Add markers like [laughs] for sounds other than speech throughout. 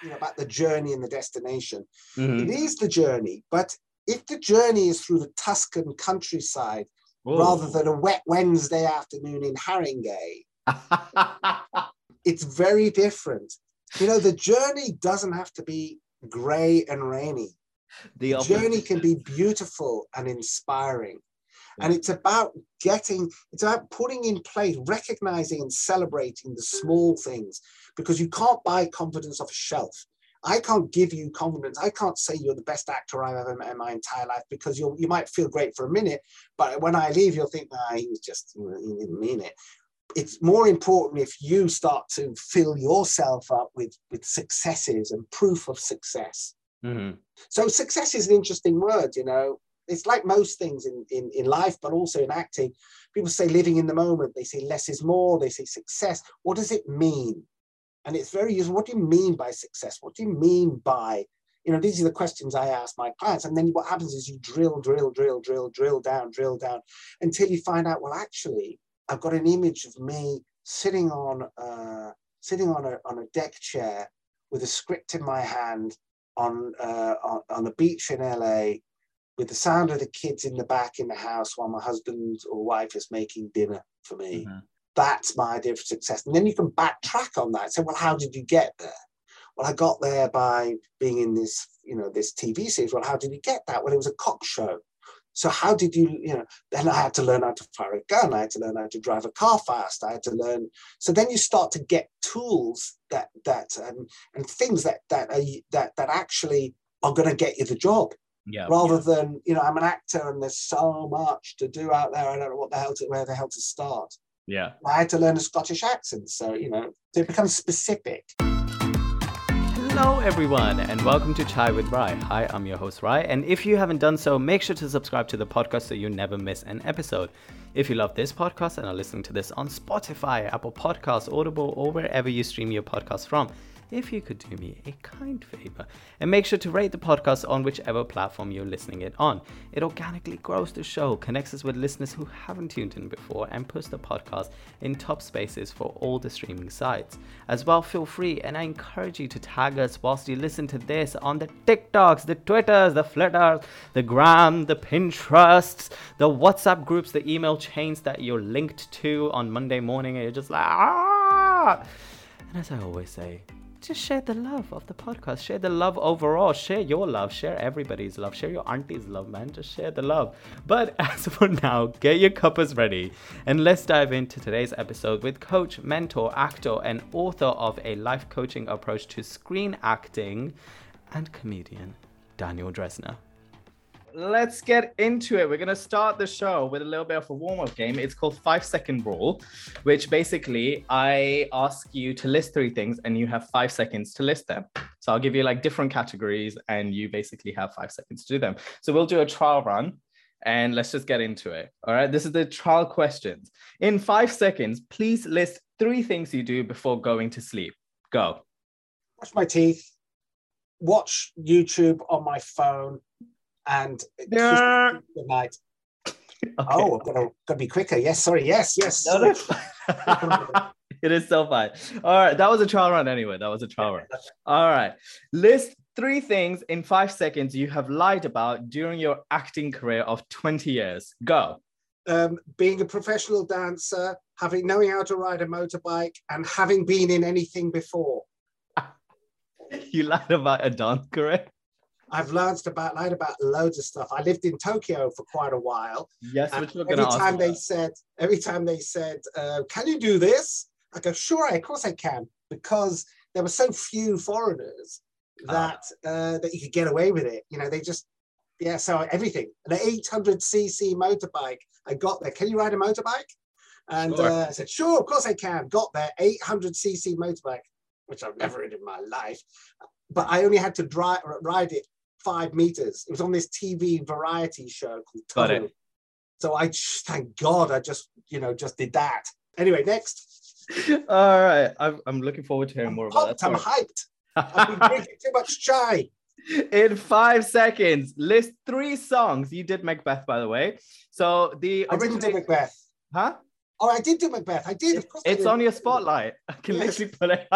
you know, about the journey and the destination. Mhm. It is the journey, but if the journey is through the Tuscan countryside Whoa. rather than a wet Wednesday afternoon in Haringey, [laughs] it's very different. You know, the journey doesn't have to be grey and rainy. the The journey can be beautiful and inspiring. And it's about getting, it's about putting in place, recognizing and celebrating the small things because you can't buy confidence off a shelf. I can't give you confidence. I can't say you're the best actor I've ever met in my entire life because you you might feel great for a minute, but when I leave, you'll think, nah, he was just, you know, he didn't mean it. It's more important if you start to fill yourself up with, with successes and proof of success. Mhm. So success is an interesting word, you know. It's like most things in, in, in life, but also in acting. People say living in the moment, they say less is more, they say success. What does it mean? And it's very useful. What do you mean by success? What do you mean by, you know, these are the questions I ask my clients. And then what happens is you drill, drill, drill, drill, drill down, drill down until you find out, well, actually, I've got an image of me sitting on uh, sitting on a on a deck chair with a script in my hand on uh, on, on the beach in LA with the sound of the kids in the back in the house while my husband or wife is making dinner for me. Mhm. That's my idea of success. And then you can backtrack on that and say, well, how did you get there? Well, I got there by being in this, you know, this TV series. Well, how did you get that? Well, it was a cock show. So how did you, you know, then I had to learn how to fire a gun. I had to learn how to drive a car fast. I had to learn. So then you start to get tools that that and and things that that are, that that actually are going to get you the job Yeah. rather than you know I'm an actor and there's so much to do out there. I don't know what the hell to where the hell to start. Yeah. I had to learn a Scottish accent, so you know so it becomes specific. Hello, everyone, and welcome to Chai with Rai. Hi, I'm your host, Rai, and if you haven't done so, make sure to subscribe to the podcast so you never miss an episode. If you love this podcast and are listening to this on Spotify, Apple Podcasts, Audible, or wherever you stream your podcast from, if you could do me a kind favor and make sure to rate the podcast on whichever platform you're listening it on. It organically grows the show, connects us with listeners who haven't tuned in before, and puts the podcast in top spaces for all the streaming sites. As well, feel free and I encourage you to tag us whilst you listen to this on the TikToks, the Twitters, the Flitters, the Gram, the Pinterests, the WhatsApp groups, the email chains that you're linked to on Monday morning, and you're just like, ah! And as I always say, just share the love of the podcast. Share the love overall. Share your love. Share everybody's love. Share your auntie's love, man. Just share the love. But [laughs] as for now, get your cuppers ready and let's dive into today's episode with coach, mentor, actor, and author of a life coaching approach to screen acting and comedian Daniel Dresner. Let's get into it. We're going to start the show with a little bit of a warm up game. It's called Five Second Rule, which basically I ask you to list three things and you have five seconds to list them. So I'll give you like different categories and you basically have five seconds to do them. So we'll do a trial run and let's just get into it. All right. This is the trial questions. In five seconds, please list three things you do before going to sleep. Go. Brush my teeth, watch YouTube on my phone, and Yeah. good night. Okay. Oh, I've got to, got to be quicker. Yes, sorry. Yes, yes. No, that's [laughs] fine. it is so fine. All right, that was a trial run anyway. That was a trial run. All right, list three things in five seconds you have lied about during your acting career of 20 years. Go. um, being a professional dancer, having knowing how to ride a motorbike, and having been in anything before. [laughs] You lied about a dance career. I've learned about lied about loads of stuff. I lived in Tokyo for quite a while. Yes, which we're every time they about. said, every time they said, uh, "Can you do this?" I go, "Sure, of course I can," because there were so few foreigners Ah. that uh, that you could get away with it. You know, they just yeah. So everything, an 800cc motorbike. I got there. Can you ride a motorbike? And Sure. uh, I said, "Sure, of course I can." Got there, 800cc motorbike, which I've never ridden in my life, but I only had to drive ride it five meters. It was on this TV variety show called Got it. Tunnel. So I just, thank God I just, you know, just did that. Anyway, next. [laughs] All right, I'm, I'm looking forward to hearing I'm more about pumped, that. I'm hyped. [laughs] I've been drinking too much chai. In five seconds, list three songs. You did Macbeth, by the way. So the I didn't do original, Macbeth. huh? Oh, I did do Macbeth. I did. Of course I It's did. on your spotlight. [laughs] I can Yes. literally pull it.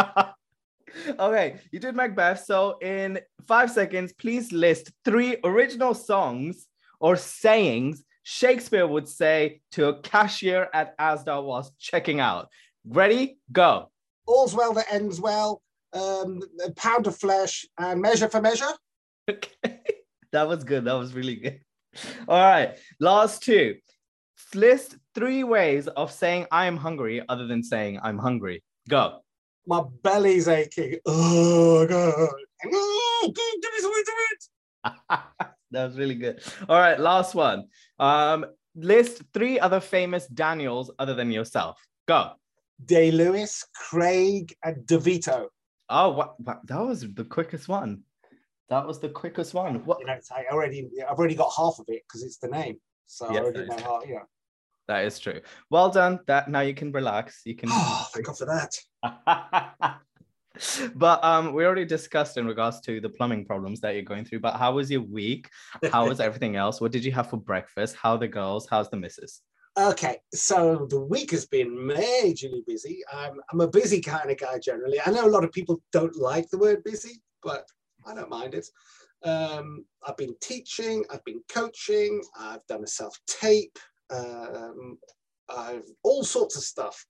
Okay, you did Macbeth. So in five seconds, please list three original songs or sayings Shakespeare would say to a cashier at Asda whilst checking out. Ready? Go. All's well that ends well. Um, pound of flesh and measure for measure. Okay. [laughs] that was good. That was really good. All right. Last two. List three ways of saying I am hungry other than saying I'm hungry. Go. My belly's aching. Oh god. Oh, God, do it, do it, that was really good. All right, last one. Um, list three other famous Daniels other than yourself. Go. Day Lewis, Craig, and DeVito. Oh, what, what, that was the quickest one. That was the quickest one. What? You know, I already, I've already got half of it because it's the name. So I already know how, yeah. That is true. Well done. That now you can relax. You can. Oh, thank God for that. [laughs] but um, we already discussed in regards to the plumbing problems that you're going through. But how was your week? How was [laughs] everything else? What did you have for breakfast? How are the girls? How's the missus? Okay, so the week has been majorly busy. I'm, I'm a busy kind of guy generally. I know a lot of people don't like the word busy, but I don't mind it. Um, I've been teaching, I've been coaching, I've done a self tape, um, I've all sorts of stuff.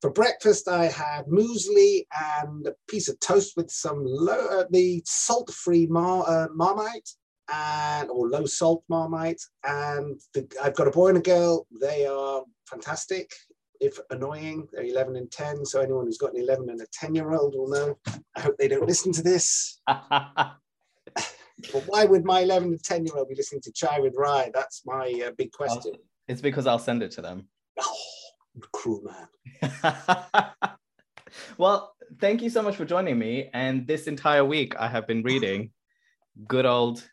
For breakfast, I had muesli and a piece of toast with some low, uh, the salt-free mar, uh, marmite and or low salt marmite. And the, I've got a boy and a girl. They are fantastic, if annoying. They're 11 and 10. So anyone who's got an 11 and a 10 year old will know. I hope they don't listen to this. [laughs] But why would my 11 and 10 year old be listening to Chai with Rai? That's my uh, big question. It's because I'll send it to them. Oh, cruel man. [laughs] well, thank you so much for joining me. And this entire week, I have been reading good old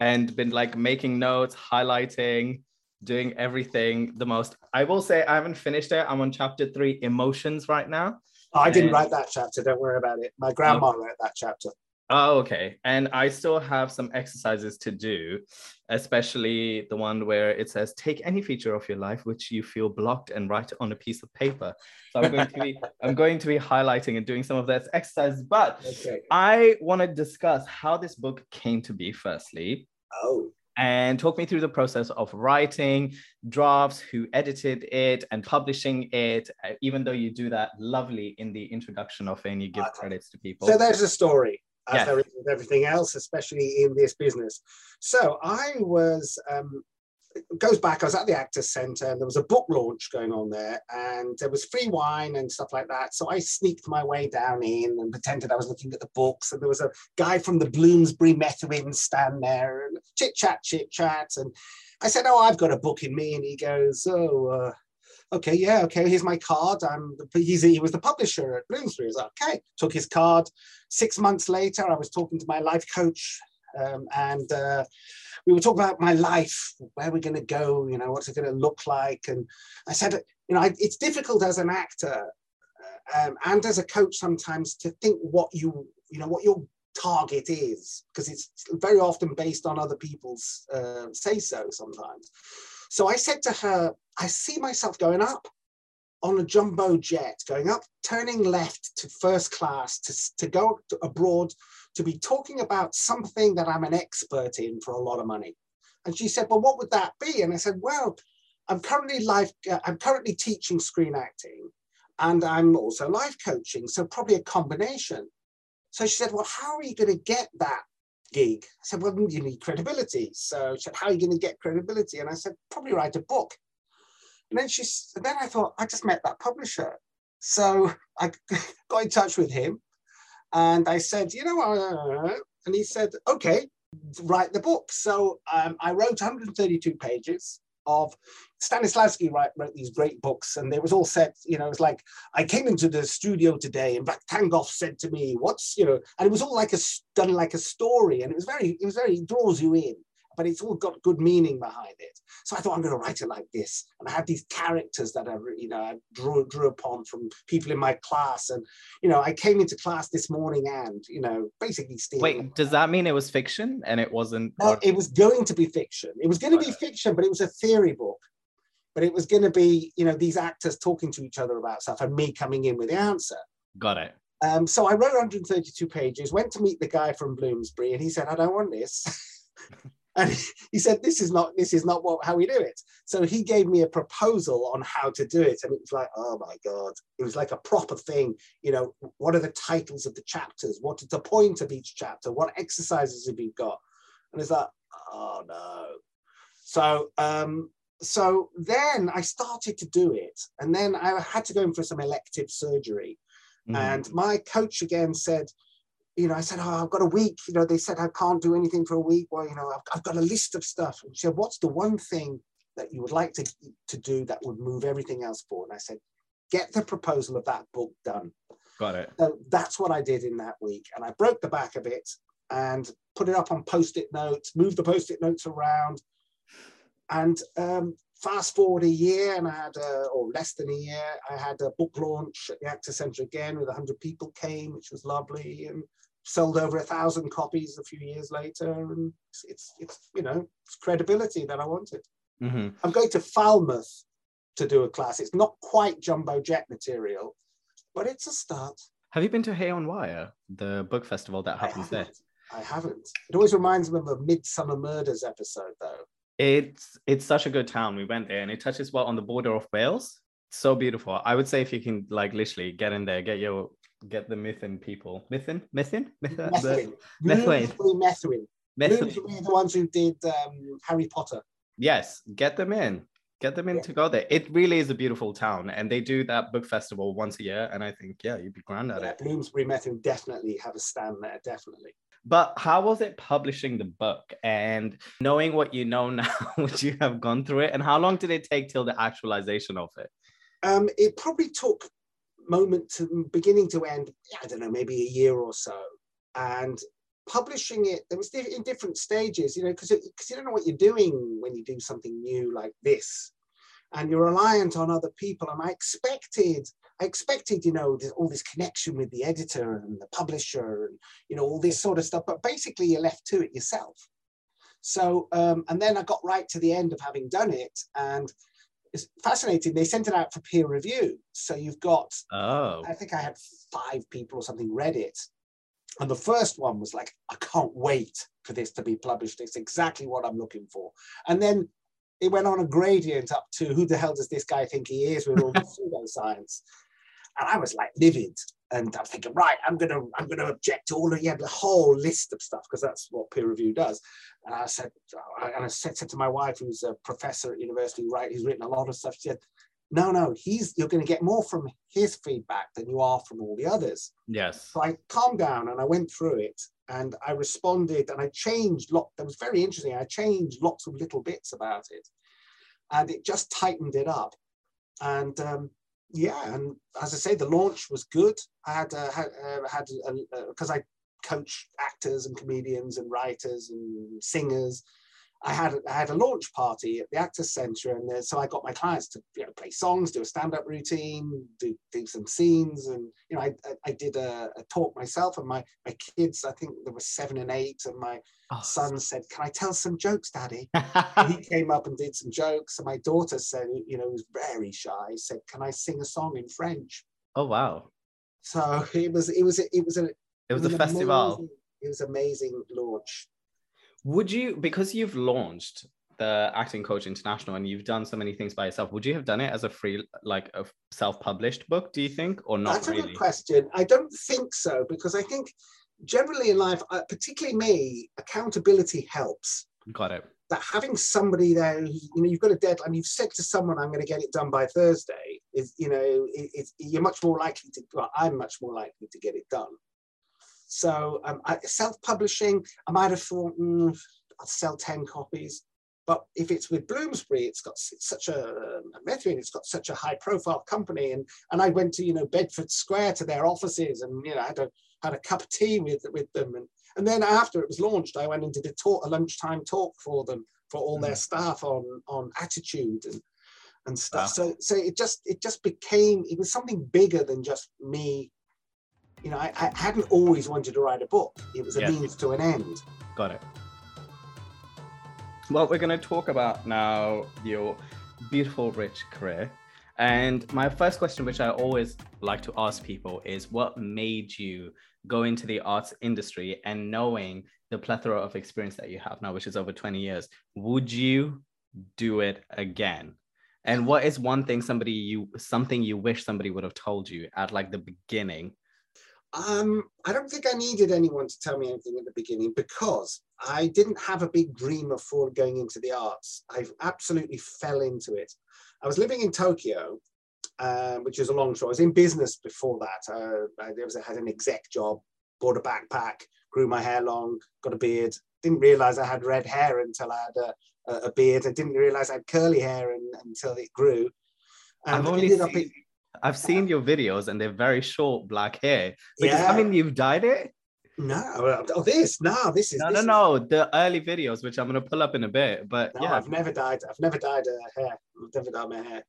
and been like making notes, highlighting, doing everything the most. I will say I haven't finished it. I'm on chapter three, emotions right now. Oh, I didn't write that chapter. Don't worry about it. My grandma wrote that chapter. Oh, okay. And I still have some exercises to do, especially the one where it says take any feature of your life which you feel blocked and write it on a piece of paper. So I'm going to be [laughs] I'm going to be highlighting and doing some of that exercise. But Okay. I want to discuss how this book came to be, firstly, Oh, and talk me through the process of writing drafts, who edited it, and publishing it. uh, Even though you do that lovely in the introduction of it and you give Okay. credits to people. So there's a story, as Yes. there is with everything else, especially in this business. So I was, um, it goes back, I was at the Actors Centre and there was a book launch going on there and there was free wine and stuff like that. So I sneaked my way down in and pretended I was looking at the books and there was a guy from the Bloomsbury Methuen stand there and chit chat, chit chat. And I said, oh, I've got a book in me. And he goes, oh, uh, okay, yeah, okay, here's my card. I'm the, he's, he was the publisher at Bloomsbury. Like, okay, took his card. Six months later, I was talking to my life coach, um, and uh, we were talking about my life, where we're going to go, you know, what's it going to look like. And I said, you know, I, it's difficult as an actor uh, um, and as a coach sometimes to think what you, you know, what your target is, because it's very often based on other people's uh, say so sometimes. So I said to her, I see myself going up on a jumbo jet, going up, turning left to first class to, to go abroad to be talking about something that I'm an expert in for a lot of money. And she said, Well, what would that be? And I said, Well, I'm currently life, uh, I'm currently teaching screen acting and I'm also life coaching. So probably a combination. So she said, Well, how are you going to get that gig? I said, Well, you need credibility. So she said, How are you going to get credibility? And I said, Probably write a book. And then she's, then I thought, I just met that publisher. So I [laughs] got in touch with him and I said, you know, and he said, okay, write the book. So um, I wrote 132 pages of Stanislavski wrote, wrote these great books, and they was all set. You know, it was like I came into the studio today, and Vakhtangov said to me, "What's you know?" And it was all like a done like a story, and it was very, it was very it draws you in, but it's all got good meaning behind it. So I thought I'm going to write it like this, and I had these characters that I, you know, I drew drew upon from people in my class, and you know, I came into class this morning and you know, basically stealing. Wait, does that mean it was fiction and it wasn't? No, it was going to be fiction. It was going to be fiction, but it was a theory book. But it was going to be, you know, these actors talking to each other about stuff and me coming in with the answer. Got it. Um, so I wrote 132 pages, went to meet the guy from Bloomsbury, and he said, I don't want this. [laughs] and [laughs] he said, This is not this is not what how we do it. So he gave me a proposal on how to do it. And it was like, oh my God. It was like a proper thing. You know, what are the titles of the chapters? What is the point of each chapter? What exercises have you got? And it's like, oh no. So um, so then I started to do it. And then I had to go in for some elective surgery. Mm-hmm. And my coach again said, you know, I said, oh, I've got a week. You know, they said I can't do anything for a week. Well, you know, I've, I've got a list of stuff. And she said, what's the one thing that you would like to, to do that would move everything else forward? And I said, get the proposal of that book done. Got it. So that's what I did in that week. And I broke the back of it and put it up on post-it notes, moved the post-it notes around. And um, fast forward a year and I had, a, or less than a year, I had a book launch at the Actors Centre again with 100 people came, which was lovely. And sold over a thousand copies a few years later. And it's, it's, it's you know, it's credibility that I wanted. Mm-hmm. I'm going to Falmouth to do a class. It's not quite jumbo jet material, but it's a start. Have you been to Hay on Wye, the book festival that happens I there? I haven't. It always reminds me of a Midsomer Murders episode, though. It's it's such a good town. We went there, and it touches well on the border of Wales. So beautiful. I would say if you can like literally get in there, get your get the Mythin people. Mythin? Mythin? Methuen. Methuen. Methuen. Methuen. the ones who did um, Harry Potter. Yes, get them in. Get them in Yeah. to go there. It really is a beautiful town, and they do that book festival once a year. And I think, yeah, you'd be grand at Yeah, it. Bloomsbury Methuen definitely have a stand there, definitely. But how was it publishing the book and knowing what you know [laughs] now? would you have gone through it? And how long did it take till the actualization of it? Um, it probably took moment to beginning to end. I don't know, maybe a year or so, and publishing it. There was in different stages, you know, because you don't know what you're doing when you do something new like this, and you're reliant on other people. And I expected. I expected, you know, all this connection with the editor and the publisher and, you know, all this sort of stuff, but basically you're left to it yourself. So, um, and then I got right to the end of having done it and it's fascinating. They sent it out for peer review. So you've got, Oh, I think I had five people or something read it. And the first one was like, I can't wait for this to be published. It's exactly what I'm looking for. And then it went on a gradient up to who the hell does this guy think he is with all the [laughs] pseudoscience? And I was like livid. And I'm thinking, right, I'm gonna, I'm gonna object to all of had a whole list of stuff because that's what peer review does. And I said, and I said, said to my wife, who's a professor at university, right, who's written a lot of stuff. She said, no, no, he's you're going to get more from his feedback than you are from all the others. yes. So I calmed down and I went through it and I responded and I changed lot. That was very interesting. I changed lots of little bits about it, and it just tightened it up. And um, yeah, and as I say, the launch was good. I had uh, had uh, had because I coach actors and comedians and writers and singers. I had I had a launch party at the Actors Centre, and uh, so I got my clients to you know play songs, do a stand-up routine, do do some scenes, and you know I I, did a, a talk myself, and my my kids I think there were seven and eight, and my Oh. son said, "Can I tell some jokes, Daddy?" [laughs] He came up and did some jokes, and my daughter said, you know, was very shy, said, "Can I sing a song in French?" oh wow. So it was it was it was a It was a festival. amazing- it was amazing launch. Would you, because you've launched the Acting Coach International and you've done so many things by yourself, would you have done it as a free, like a self-published book? Do you think, or not That's a good question. I don't think so because I think generally in life, uh, particularly me, accountability helps. Got it. That having somebody there, you know, you've got a deadline. You've said to someone, "I'm going to get it done by Thursday." Is you know, it, it's you're much more likely to. Well, I'm much more likely to get it done. So um, self-publishing, I might have thought, mm, I'll sell ten copies. But if it's with Bloomsbury, it's got such a Methuen, it's got such a high-profile company, and and I went to you know Bedford Square to their offices, and you know I had a had a cup of tea with with them, and and then after it was launched, I went and did a talk, a lunchtime talk for them for all their staff on on attitude and and stuff. So so it just it just became it was something bigger than just me. You know, I, I hadn't always wanted to write a book. It was a Yeah. means to an end. Got it. Well, we're going to talk about now your beautiful, rich career. And my first question, which I always like to ask people, is what made you go into the arts industry and knowing the plethora of experience that you have now, which is over 20 years, would you do it again? And what is one thing somebody you something you wish somebody would have told you at like the beginning? Um, I don't think I needed anyone to tell me anything at the beginning because I didn't have a big dream of going into the arts. I absolutely fell into it. I was living in Tokyo, um, which is a long story. I was in business before that. Uh, I was, I had an exec job, bought a backpack, grew my hair long, got a beard. Didn't realize I had red hair until I had a, a beard. I didn't realize I had curly hair and, until it grew. And I've only seen, in, I've seen your videos and they're very short black hair. Because yeah. I mean, you've dyed it. No, oh, this no, this is no, this no, is... no. The early videos, which I'm gonna pull up in a bit, but no, yeah, I've never dyed. I've never dyed a hair. I've never dyed my hair.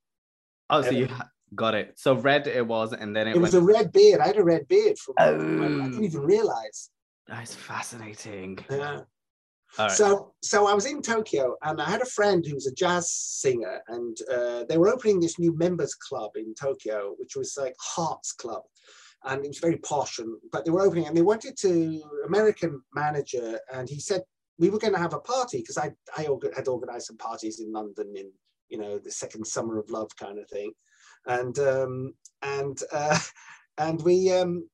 Oh, so you got it. So red it was, and then it, it was a red beard. I had a red beard from. Oh. I didn't even realize. That's fascinating. Yeah. So, so I was in Tokyo, and I had a friend who was a jazz singer, and uh, they were opening this new members club in Tokyo, which was like Hearts Club and it was very posh. And but they were opening, and they wanted to American manager, and he said we were going to have a party because I I had organised some parties in London in you know the second summer of love kind of thing, and um, and uh, [laughs] and we um,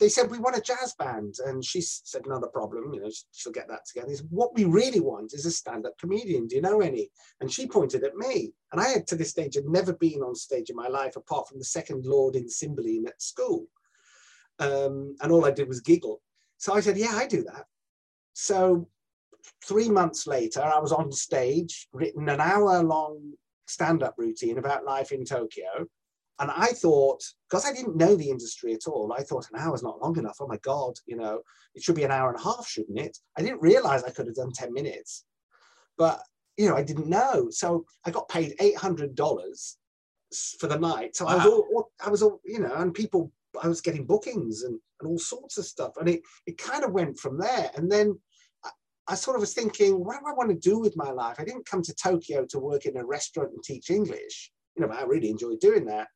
they said we want a jazz band and she said not a problem you know she'll get that together what we really want is a stand-up comedian do you know any and she pointed at me and i had to this stage had never been on stage in my life apart from the second lord in cymbeline at school um, and all I did was giggle. So I said, yeah, I do that. So three months later, I was on stage, written an hour long stand up routine about life in Tokyo. And I thought, because I didn't know the industry at all, I thought an hour's not long enough. Oh my God, you know, it should be an hour and a half, shouldn't it? I didn't realize I could have done 10 minutes. But, you know, I didn't know. So I got paid $800 for the night. So wow. I was all, all, I was all, you know, and people I was getting bookings and, and all sorts of stuff. And it, it kind of went from there. And then I, I sort of was thinking, what do I want to do with my life? I didn't come to Tokyo to work in a restaurant and teach English, you know, but I really enjoyed doing that.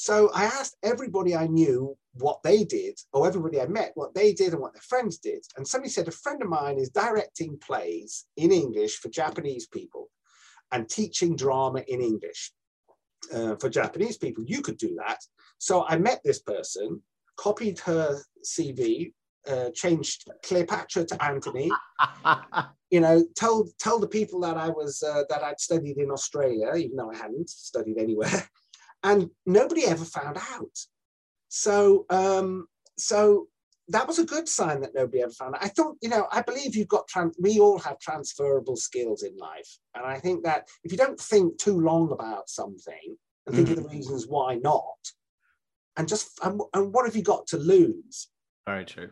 So I asked everybody I knew what they did, or everybody I met what they did and what their friends did. And somebody said, a friend of mine is directing plays in English for Japanese people and teaching drama in English uh, for Japanese people. You could do that. So I met this person, copied her CV, uh, changed Cleopatra to Antony. [laughs] you know, told told the people that I was uh, that I'd studied in Australia, even though I hadn't studied anywhere, and nobody ever found out. So um, so that was a good sign that nobody ever found out. I thought, you know, I believe you've got trans- we all have transferable skills in life, and I think that if you don't think too long about something and think mm. of the reasons why not, and just and, and what have you got to lose? Very true.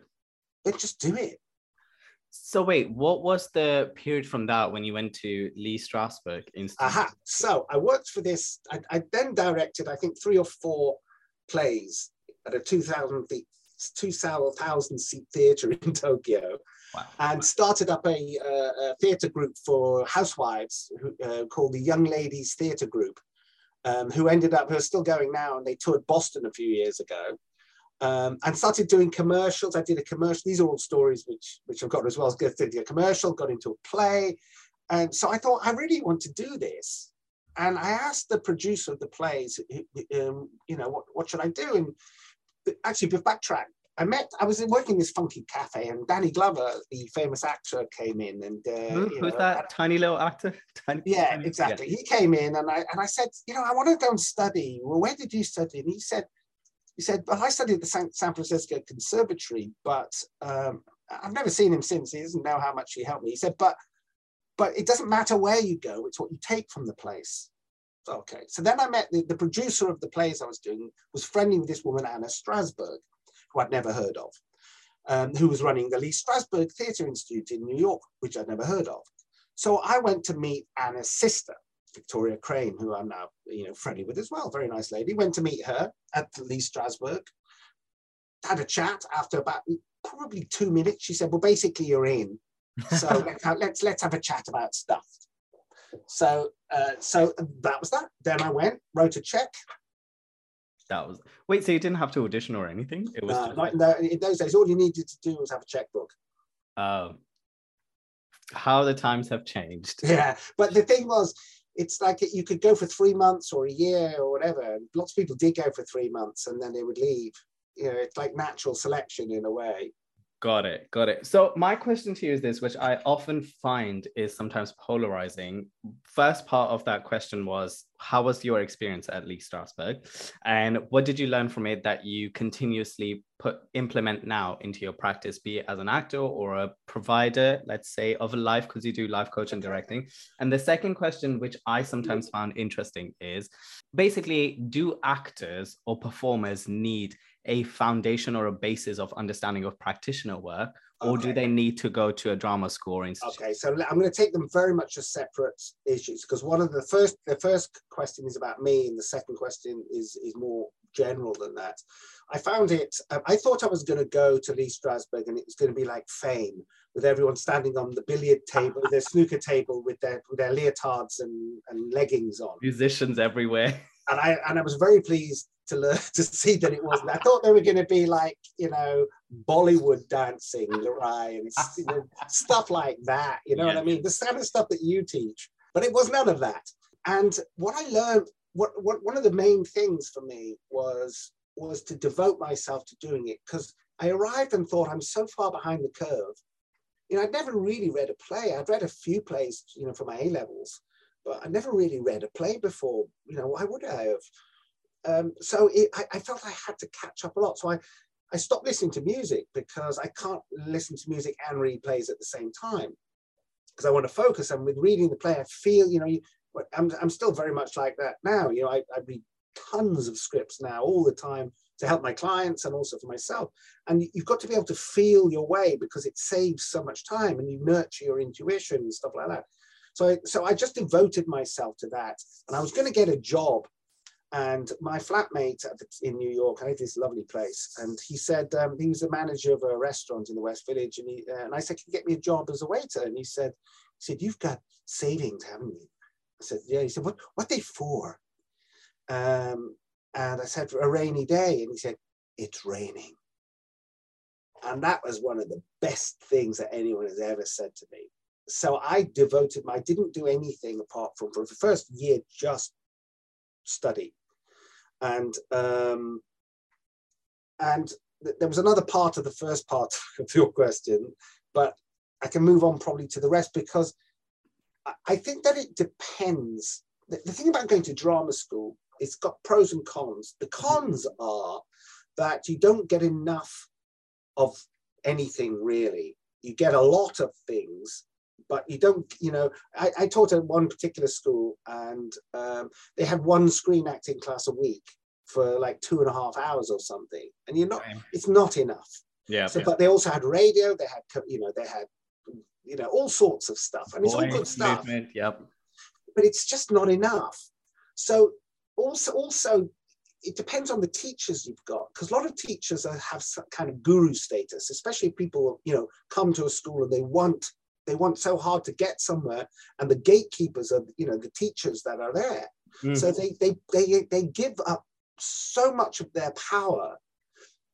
Then just do it. So wait, what was the period from that when you went to Lee Strasberg Institute? Aha. So I worked for this. I, I then directed, I think, three or four plays at a 2,000 2,000 seat theatre [laughs] in Tokyo. Wow. And started up a, a theatre group for housewives who, uh, called the Young Ladies Theatre Group um, who ended up, who are still going now, and they toured Boston a few years ago. Um, and started doing commercials. I did a commercial. These are all stories which which I've got as well. I did a commercial, got into a play, and so I thought I really want to do this. And I asked the producer of the plays, um, you know, what what should I do? And actually, backtrack. I met, I was working in this funky cafe, and Danny Glover, the famous actor, came in. And uh, Who, who's know, that tiny little actor? [laughs] Tiny, yeah, tiny, exactly. Yeah. He came in, and I and I said, you know, I want to go and study. Well, where did you study? And he said, he said, well, I studied at the San, San Francisco Conservatory, but um, I've never seen him since. He doesn't know how much he helped me. He said, but but it doesn't matter where you go; it's what you take from the place. Okay. So then I met the, the producer of the plays I was doing was friendly with this woman Anna Strasberg who I'd never heard of, um, who was running the Lee Strasberg Theatre Institute in New York, which I'd never heard of. So I went to meet Anna's sister, Victoria Crane, who I'm now you know friendly with as well, very nice lady. Went to meet her at the Lee Strasberg, had a chat after about probably two minutes. She said, "Well, basically, you're in, so [laughs] let's, let's let's have a chat about stuff." So, uh, so that was that. Then I went, wrote a check. That was wait. So you didn't have to audition or anything? It was uh, just... no, in those days. All you needed to do was have a checkbook. Oh, how the times have changed. Yeah, but the thing was, it's like you could go for three months or a year or whatever. Lots of people did go for three months and then they would leave. You know, it's like natural selection in a way. Got it. Got it. So my question to you is this, which I often find is sometimes polarizing. First part of that question was, how was your experience at Lee Strasberg? And what did you learn from it that you continuously put implement now into your practice, be it as an actor or a provider, let's say, of a life, because you do life coach and directing. And the second question, which I sometimes mm-hmm. found interesting, is basically, do actors or performers need a foundation or a basis of understanding of practitioner work or okay. do they need to go to a drama school or institute? Okay, so I'm going to take them very much as separate issues because one of the first the first question is about me and the second question is is more general than that. I found it. Um, I thought I was going to go to Lee Strasberg and it was going to be like Fame with everyone standing on the billiard table, their [laughs] snooker table with their with their leotards and, and leggings on. Musicians everywhere. [laughs] And I and I was very pleased to learn [laughs] to see that it wasn't. I thought they were going to be like you know Bollywood dancing, right, and you know, stuff like that. You know yeah. what I mean? The kind of stuff that you teach, but it was none of that. And what I learned, what, what one of the main things for me was was to devote myself to doing it because I arrived and thought I'm so far behind the curve. You know, I'd never really read a play. I'd read a few plays, you know, for my A levels, but I never really read a play before. You know, why would I have? Um, so it, I, I, felt I had to catch up a lot. So I, I stopped listening to music because I can't listen to music and read plays at the same time because I want to focus. And with reading the play, I feel, you know, you, I'm, I'm still very much like that now. You know, I, I read tons of scripts now all the time to help my clients and also for myself. And you've got to be able to feel your way because it saves so much time and you nurture your intuition and stuff like that. So I, so I just devoted myself to that. And I was going to get a job and my flatmate in New York, I had this lovely place, and he said um, he was the manager of a restaurant in the West Village, and he uh, and I said, "Can you get me a job as a waiter?" And he said, "He said you've got savings, haven't you?" I said, "Yeah." He said, "What what they for?" Um, and I said, "For a rainy day," and he said, "It's raining." And that was one of the best things that anyone has ever said to me. So I devoted my, I didn't do anything apart from for the first year, just study and um, and th- there was another part of the first part [laughs] of your question, but I can move on probably to the rest because I, I think that it depends. The, the thing about going to drama school, it's got pros and cons. The cons are that you don't get enough of anything really. You get a lot of things, but you don't, you know, I, I taught at one particular school and um, they had one screen acting class a week for like two and a half hours or something. And you're not, it's not enough. Yeah. So, yeah. but they also had radio, they had, you know, they had, you know, all sorts of stuff. And it's all good stuff. Movement, yep. But it's just not enough. So also, also, it depends on the teachers you've got because a lot of teachers have some kind of guru status especially people you know come to a school and they want they want so hard to get somewhere and the gatekeepers are you know the teachers that are there. Mm. so they, they they they give up so much of their power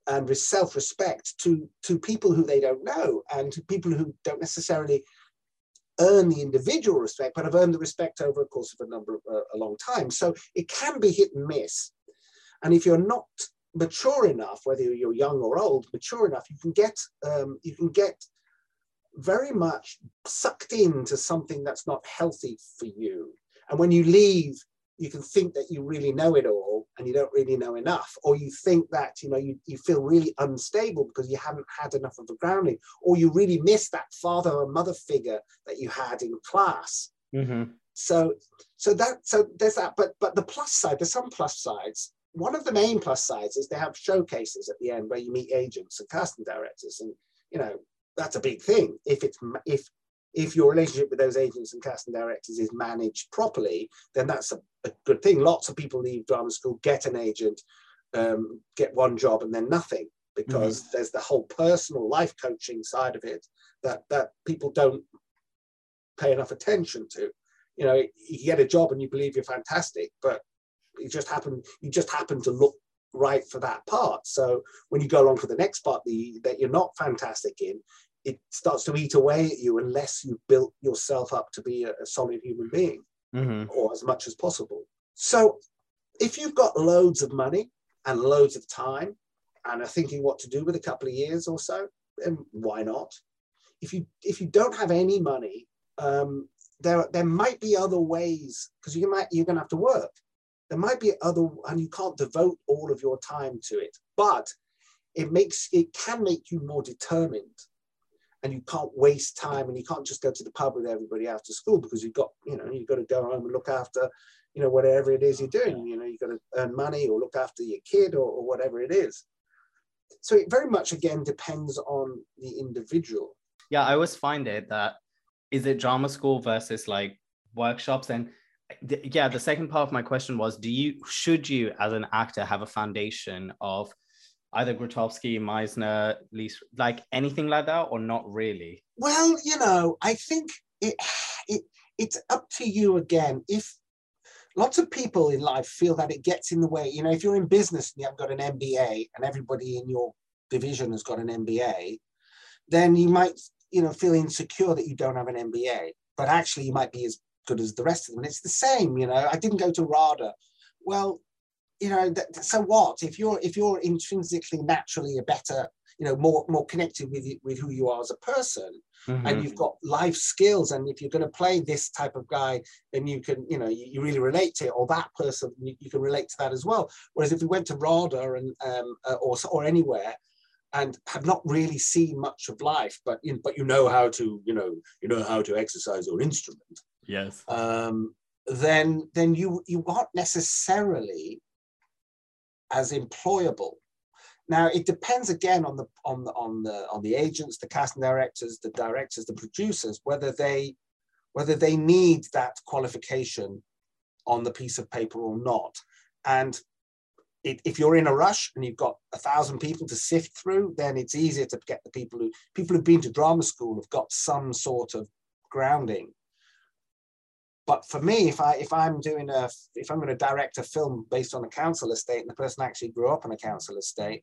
and self-respect to to people who they don't know and to people who don't necessarily earn the individual respect but have earned the respect over a course of a number of uh, a long time. So it can be hit and miss. And if you're not mature enough whether you're young or old mature enough you can get um, you can get very much sucked into something that's not healthy for you. And when you leave, you can think that you really know it all and you don't really know enough. Or you think that, you know, you, you feel really unstable because you haven't had enough of a grounding, or you really miss that father or mother figure that you had in class. Mm-hmm. So, so that, so there's that. But, but the plus side, there's some plus sides. One of the main plus sides is they have showcases at the end where you meet agents and casting directors, and you know, that's a big thing. If it's if if your relationship with those agents and casting directors is managed properly, then that's a, a good thing. Lots of people leave drama school, get an agent, um, get one job, and then nothing because mm-hmm. there's the whole personal life coaching side of it that that people don't pay enough attention to. you know, you get a job and you believe you're fantastic, but it just happened, you just happen to look right for that part. So when you go along for the next part the, that you're not fantastic in, it starts to eat away at you unless you built yourself up to be a, a solid human being Mm-hmm. or as much as possible. So if you've got loads of money and loads of time and are thinking what to do with a couple of years or so, then why not? If you if you don't have any money, um, there there might be other ways because you might you're going to have to work. There might be other, and you can't devote all of your time to it. But it makes it can make you more determined and you can't waste time and you can't just go to the pub with everybody after school because you've got you know you've got to go home and look after you know whatever it is you're oh, doing. You know you've got to earn money or look after your kid or, or whatever it is. So it very much again depends on the individual. Yeah, I always find it that is it drama school versus like workshops? And th- yeah, the second part of my question was do you should you as an actor have a foundation of either Grotowski, Meisner, Lees, like anything like that or not really? well you know i think it, it it's up to you again. If lots of people in life feel that it gets in the way you know if you're in business and you haven't got an mba and everybody in your division has got an mba then you might you know feel insecure that you don't have an mba but actually you might be as good as the rest of them. And it's the same you know. I didn't go to rada. Well you know th- so what if you're if you're intrinsically naturally a better you know more more connected with you- with who you are as a person Mhm. and you've got life skills and if you're going to play this type of guy then you can you know you, you really relate to it or that person you, you can relate to that as well whereas if we went to RADA and um, uh, or or anywhere and have not really seen much of life but you, but you know how to you know you know how to exercise your instrument yes. um, then then you you aren't necessarily as employable. Now it depends again on the on the on the on the agents, the casting directors, the directors, the producers, whether they whether they need that qualification on the piece of paper or not. And it, if you're in a rush and you've got a thousand people to sift through, then it's easier to get the people who people who've been to drama school have got some sort of grounding but for me if i if i'm doing a if i'm going to direct a film based on a council estate and the person actually grew up on a council estate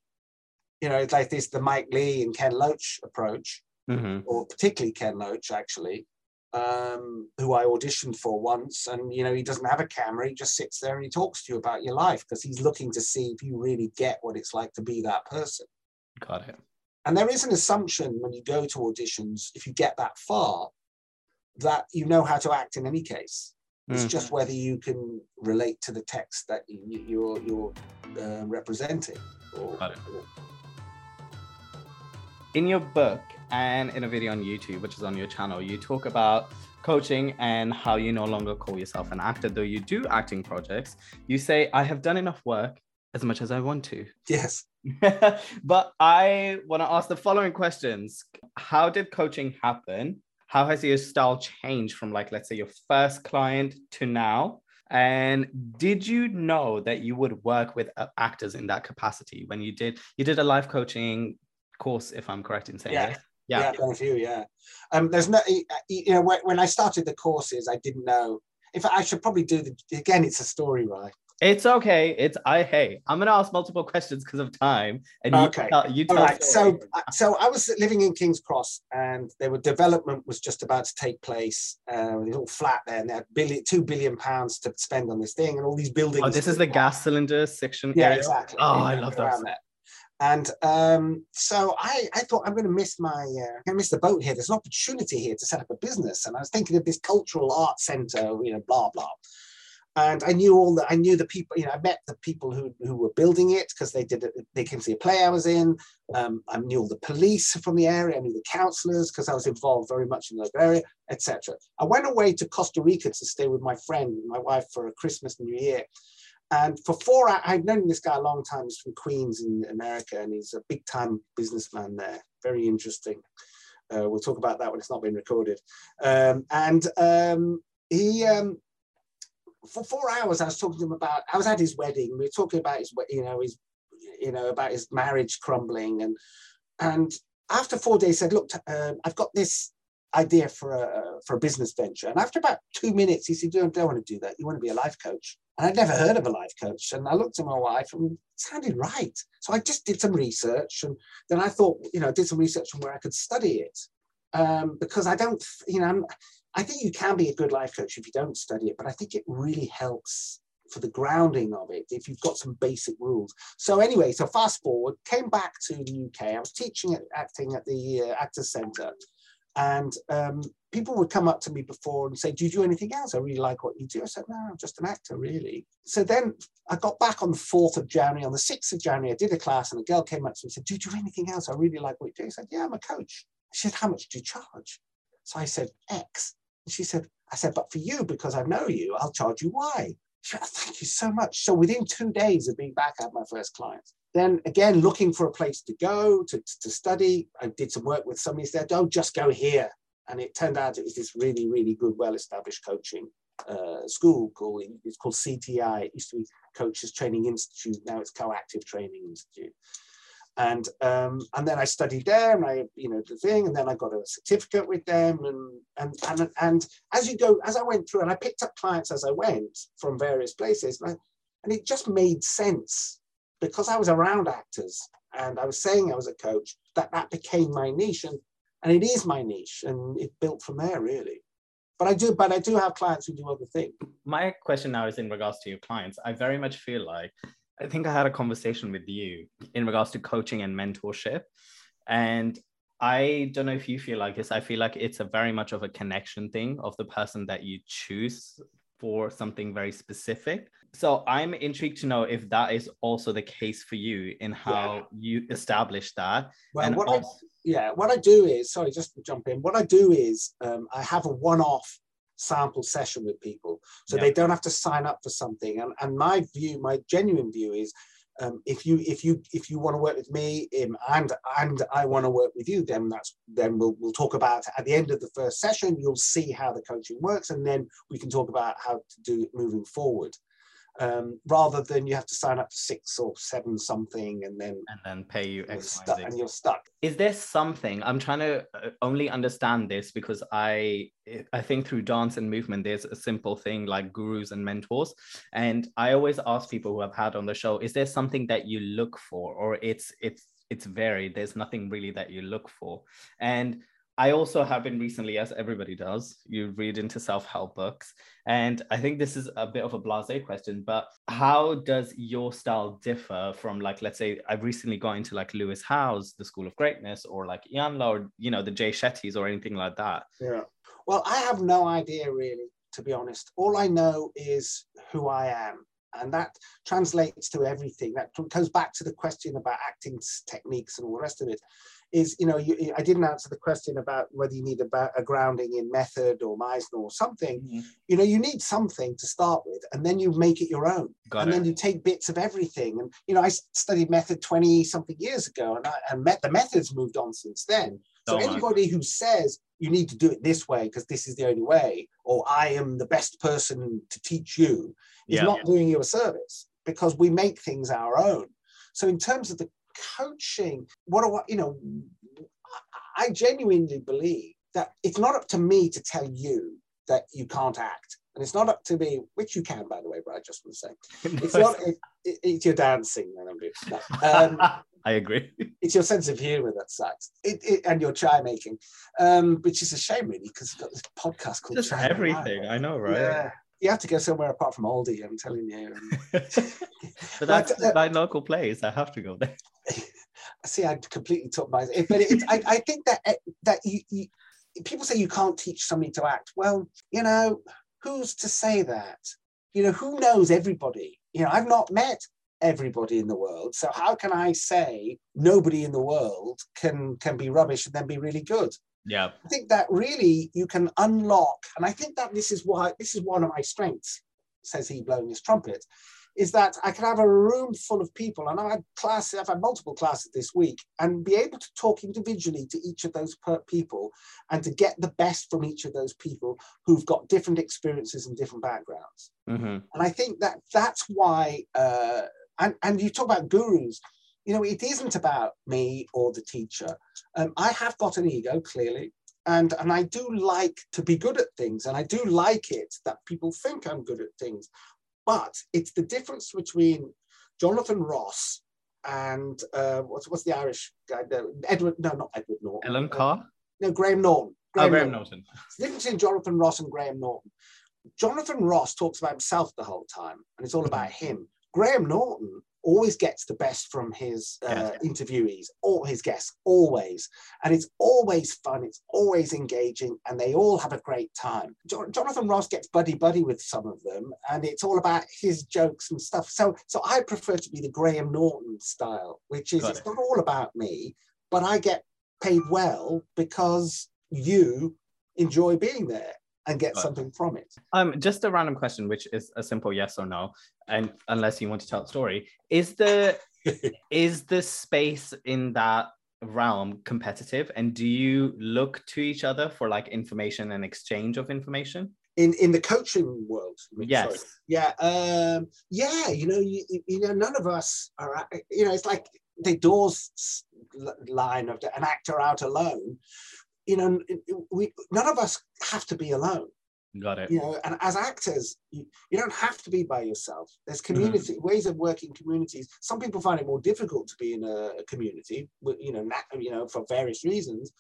you know it's like this the mike leigh and ken loach approach Mhm. or particularly ken loach actually um, who i auditioned for once and you know he doesn't have a camera he just sits there and he talks to you about your life because he's looking to see if you really get what it's like to be that person Got it. and there is an assumption when you go to auditions if you get that far that you know how to act in any case it's Mm. just whether you can relate to the text that you, you're you're uh, representing. Or, Got it. or- in your book and in a video on YouTube, which is on your channel, you talk about coaching and how you no longer call yourself an actor, though you do acting projects. You say, I have done enough work as much as I want to. [laughs] yes. but I want to ask the following questions How did coaching happen? How has your style changed from, like, let's say, your first client to now? And did you know that you would work with uh, actors in that capacity when you did? You did a life coaching course, if I'm correct in saying Yeah. this. Yeah. Yeah. a few. Yeah. Um. There's no. You know, when, when I started the courses, I didn't know. In fact, I should probably do the. Again, it's a story, right? It's okay. It's I. Hey, I'm gonna ask multiple questions because of time, and you Okay. tell, you tell. right. So, so I was living in King's Cross, and there were development was just about to take place. Uh, it was all flat there, and they had billion, two billion pounds to spend on this thing, and all these buildings. oh, this is the gas cylinder section. Yeah, area? exactly. Oh, Yeah, I love there. And um, so I, I thought I'm going to miss my, uh, I'm going to miss the boat here. There's an opportunity here to set up a business, and I was thinking of this cultural art center, you know, blah blah. And I knew all the, I knew the people, you know, I met the people who who were building it because they did, it, they came to a play I was in. Um, I knew all the police from the area, I knew the councillors because I was involved very much in the area, etc. I went away to Costa Rica to stay with my friend, my wife, for a Christmas New Year. And for four, I've known this guy a long time. He's from Queens in America, and he's a big time businessman there. Very interesting. Uh, we'll talk about that when it's not been recorded. Um, and um, he, um, for four hours, I was talking to him about. I was at his wedding. We were talking about his, you know, his, you know, about his marriage crumbling, and and after four days, said, "Look, um, I've got this idea for a for a business venture. And after about two minutes, he said, "You don't, don't want to do that. You want to be a life coach." And I'd never heard of a life coach. And I looked at my wife and it sounded right. So I just did some research. And then I thought, you know, I did some research on where I could study it. Um, because I don't, you know, I'm, I think you can be a good life coach if you don't study it, but I think it really helps for the grounding of it if you've got some basic rules. So anyway, so fast forward, came back to the UK. I was teaching at, acting at the uh, Actors Centre, and um, people would come up to me before and say, "Do you do anything else? I really like what you do." I said, "No, I'm just an actor, really." So then I got back on the fourth of January. On the sixth of January, I did a class, and a girl came up to me and said, "Do you do anything else? I really like what you do." I said, "Yeah, I'm a coach." She said, "How much do you charge?" So I said, "X." She said, "I said, but for you, because I know you, I'll charge you Y." She said, "Thank you so much." So within two days of being back, I had my first client then again looking for a place to go to, to study i did some work with somebody said don't just go here and it turned out it was this really, really good, well-established coaching uh, school called it's called CTI. It used to be Coaches Training Institute. Now it's Coactive Training Institute. And um, and then I studied there, and I you know the thing, and then I got a certificate with them, and and and and as you go, as I went through, and I picked up clients as I went from various places, and, I, and it just made sense because I was around actors and I was saying I was a coach that that became my niche, and and it is my niche and it built from there really. But i do but i do have clients who do other things. My question now is in regards to your clients. I very much feel like i think i had a conversation with you in regards to coaching and mentorship and i don't know if you feel like this i feel like it's a very much of a connection thing of the person that you choose for something very specific so i'm intrigued to know if that is also the case for you in how yeah. you establish that well, and what also, I, yeah, what I do is, sorry, just to jump in. What I do is um, I have a one-off sample session with people, so they don't have to sign up for something. And, and my view, my genuine view is, um, if you if you if you want to work with me um, and and I want to work with you, then that's then we'll we'll talk about at the end of the first session. You'll see how the coaching works, and then we can talk about how to do it moving forward um, rather than you have to sign up for six or seven something and then and then pay you X, stuck, and you're stuck. Is there something I'm trying to uh, only understand this because I I think through dance and movement there's a simple thing like gurus and mentors, and I always ask people who I've had on the show, is there something that you look for, or it's it's it's varied. There's nothing really that you look for, and I also have been recently, as everybody does, you read into self help books. And I think this is a bit of a blase question, but how does your style differ from, like, let's say I've recently got into like Lewis Howes, The School of Greatness, or like Iyanla, or, you know, the Jay Shetty's or anything like that? Yeah. Well, I have no idea really, to be honest. All I know is who I am. And that translates to everything. That goes back to the question about acting techniques and all the rest of it is, you know, you, I didn't answer the question about whether you need a, a grounding in method or Meisner or something. Mm-hmm. You know, you need something to start with, and then you make it your own. Got and it. then you take bits of everything. And, you know, I studied method 20 something years ago, and, I, and met, the methods moved on since then. So oh anybody who says you need to do it this way because this is the only way, or I am the best person to teach you, is yeah, not yeah. doing you a service because we make things our own. So in terms of the coaching, what do I, you know, I genuinely believe that it's not up to me to tell you that you can't act. And it's not up to me, which you can, by the way, but I just want to say, [laughs] it's not, it, it, it's your dancing that I'm doing. No. Um, [laughs] I agree. It's your sense of humor that sucks, it, and your chai making, um, which is a shame, really, because you've got this podcast called Just Chai everything. I know, right? Yeah you have to go somewhere apart from Aldi. I'm telling you. [laughs] [laughs] but that's but, uh, my local place. I have to go there. [laughs] See, I completely took my. But it's, I, I think that eh, that you, you, people say you can't teach somebody to act. Well, you know, who's to say that? You know, who knows everybody? You know, I've not met everybody in the world. So how can I say nobody in the world can can be rubbish and then be really good? Yeah. I think that really you can unlock, and I think that this is why this is one of my strengths, says he blowing his trumpet, is that I can have a room full of people, and I've had classes, I've had multiple classes this week, and be able to talk individually to each of those people and to get the best from each of those people who've got different experiences and different backgrounds. Mm-hmm. And I think that that's why, uh, and, and you talk about gurus, you know, it isn't about me or the teacher. Um, I have got an ego, clearly. and and I do like to be good at things, and I do like it that people think I'm good at things. But it's the difference between Jonathan Ross and uh, what's what's the Irish guy? Edward? No, not Edward Norton. Ellen Carr. No, Graham Norton. oh, Graham Norton. It's the difference between Jonathan Ross and Graham Norton. Jonathan Ross talks about himself the whole time, and it's all about him. Graham Norton always gets the best from his uh, interviewees, or his guests, always. And it's always fun, it's always engaging, and they all have a great time. Jo- Jonathan Ross gets buddy buddy with some of them, and it's all about his jokes and stuff. So, so I prefer to be the Graham Norton style, which is it's it. not all about me, but I get paid well because you enjoy being there and get it. something from it. Um, just a random question, which is a simple yes or no, and unless you want to tell the story, is the [laughs] is the space in that realm competitive, and do you look to each other for like information and exchange of information? In in the coaching world. Yes. Sorry. Yeah, um, yeah. You know, you, you know, none of us are. You know, it's like the Doors line of an actor out alone. You know, we none of us have to be alone. Got it. You know, and as actors, you, you don't have to be by yourself. There's mm-hmm. community ways of working communities. Some people find it more difficult to be in a, a community, you know, you know, for various reasons.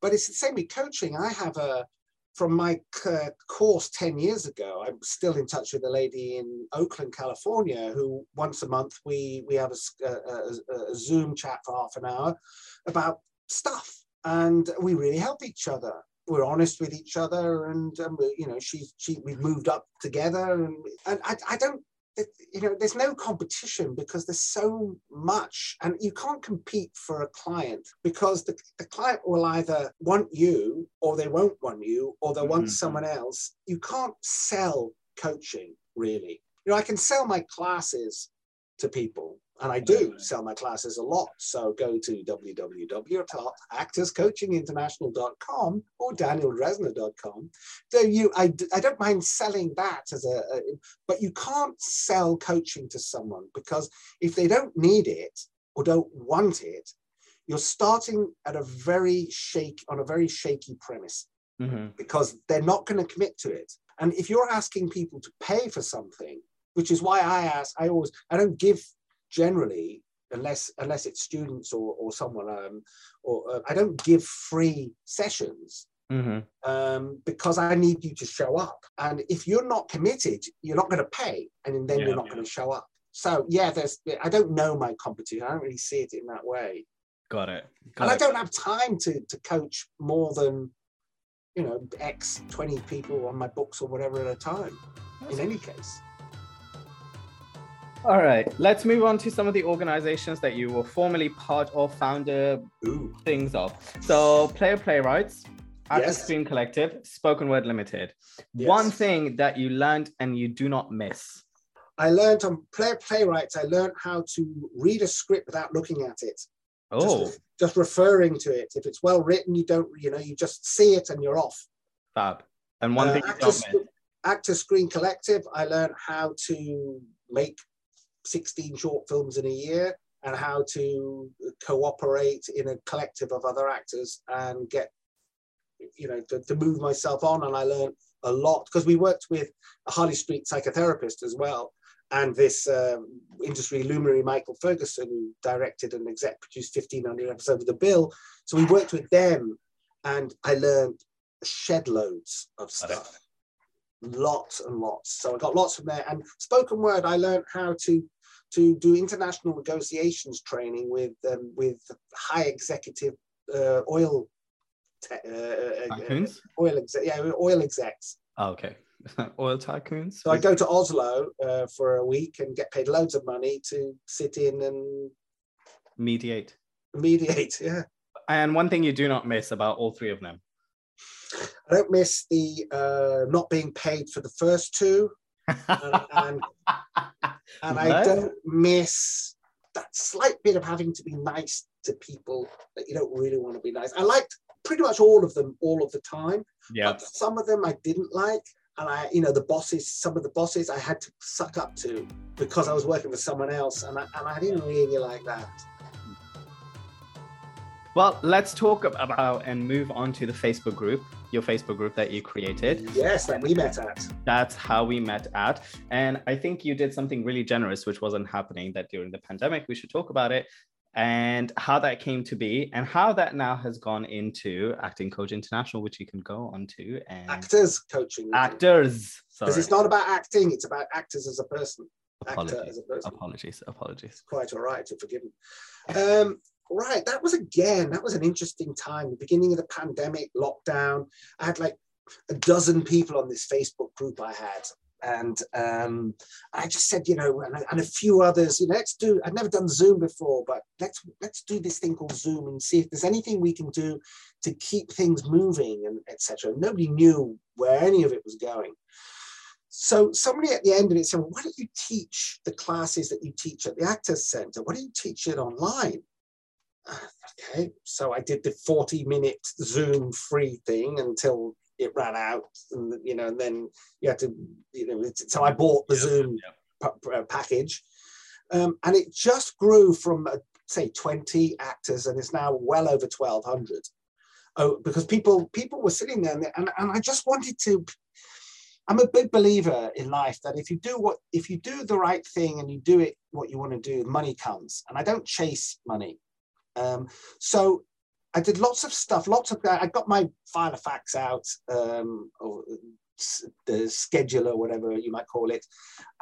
But it's the same with coaching. I have a from my c- course 10 years ago, I'm still in touch with a lady in Oakland, California, who once a month we, we have a Zoom chat for half an hour about stuff. And we really help each other. We're honest with each other, and um, we- you know, she she we've moved up together, and and I, I don't it- you know, there's no competition because there's so much, and you can't compete for a client because the, the client will either want you or they won't want you or they'll want Mhm. someone else. You can't sell coaching really. You know, I can sell my classes to people, and I do sell my classes a lot. So go to www.actorscoachinginternational.com or danieldresner.com so you I, I don't mind selling that as a, a but you can't sell coaching to someone because if they don't need it or don't want it you're starting at a very shake on a very shaky premise Mhm. because they're not going to commit to it and if you're asking people to pay for something which is why i ask i always i don't give generally unless unless it's students or, or someone um, or uh, i don't give free sessions Mhm. um, because I need you to show up. And if you're not committed, you're not going to pay, and then Yeah, you're not yeah. going to show up. So yeah, there's. I don't know my competition. I don't really see it in that way, Got it. and Got I don't have time to to coach more than you know X twenty people on my books or whatever at a time. In any case, All right, let's move on to some of the organizations that you were formerly part of, founder ooh, things of. So, Player Playwrights, Actor Yes. Screen Collective, Spoken Word Limited. Yes. One thing that you learned and you do not miss. I learned on player playwrights. I learned how to read a script without looking at it. Oh, just, just referring to it. If it's well written, you don't. You know, you just see it and you're off. fab. And one Uh, thing you don't miss. Actor Screen Collective, I learned how to make 16 short films in a year and how to cooperate in a collective of other actors and get, you know, to, to move myself on. And I learned a lot because we worked with a Harley Street psychotherapist as well. And this um, industry luminary, Michael Ferguson, who directed and exec produced 1,500 episodes of The Bill. So we worked with them and I learned shed loads of stuff lots and lots so i got lots from there and spoken word i learned how to to do international negotiations training with um, with high executive uh, oil te- uh, uh, uh, Tycoons? oil exec yeah oil execs Oh, okay. [laughs] Oil tycoons? so i go to oslo uh, for a week and get paid loads of money to sit in and Mediate. mediate [laughs] yeah And one thing you do not miss about all three of them. I don't miss the uh, not being paid for the first two and, [laughs] and and I don't miss that slight bit of having to be nice to people that you don't really want to be nice. I liked pretty much all of them all of the time, yeah. but some of them I didn't like. And I, you know, the bosses, some of the bosses I had to suck up to because I was working for someone else, and I, and I didn't really like that. Well, let's talk about and move on to the Facebook group, your Facebook group that you created. Yes, that we met at. That's how we met at. And I think you did something really generous, which wasn't happening that during the pandemic. We should talk about it and how that came to be and how that now has gone into Acting Coach International, which you can go on to and actors coaching. Actors. Because it's not about acting, it's about actors as a person. Apologies. Actor as a person. Apologies. Apologies. Quite all right to forgive me. Um, right, that was again, that was an interesting time. The beginning of the pandemic, lockdown. I had like a dozen people on this Facebook group I had and um, I just said, you know, and, and, a few others, you know, let's do. I'd never done Zoom before, but let's let's do this thing called Zoom and see if there's anything we can do to keep things moving and etc. Nobody knew where any of it was going. So somebody at the end of it said, well, why don't you teach the classes that you teach at the Actors Center? Why don't you teach it online? Okay, so I did the 40 minute Zoom free thing until it ran out, and you know, and then you had to, you know, so I bought the yeah, Zoom yeah. P- uh, package, um, and it just grew from uh, say 20 actors, and it's now well over 1,200. Oh, because people people were sitting there, and, and, and I just wanted to. I'm a big believer in life that if you do what if you do the right thing and you do it what you want to do, money comes. And I don't chase money. Um, so I did lots of stuff, lots of, I got my file of facts out, um, or the schedule or whatever you might call it.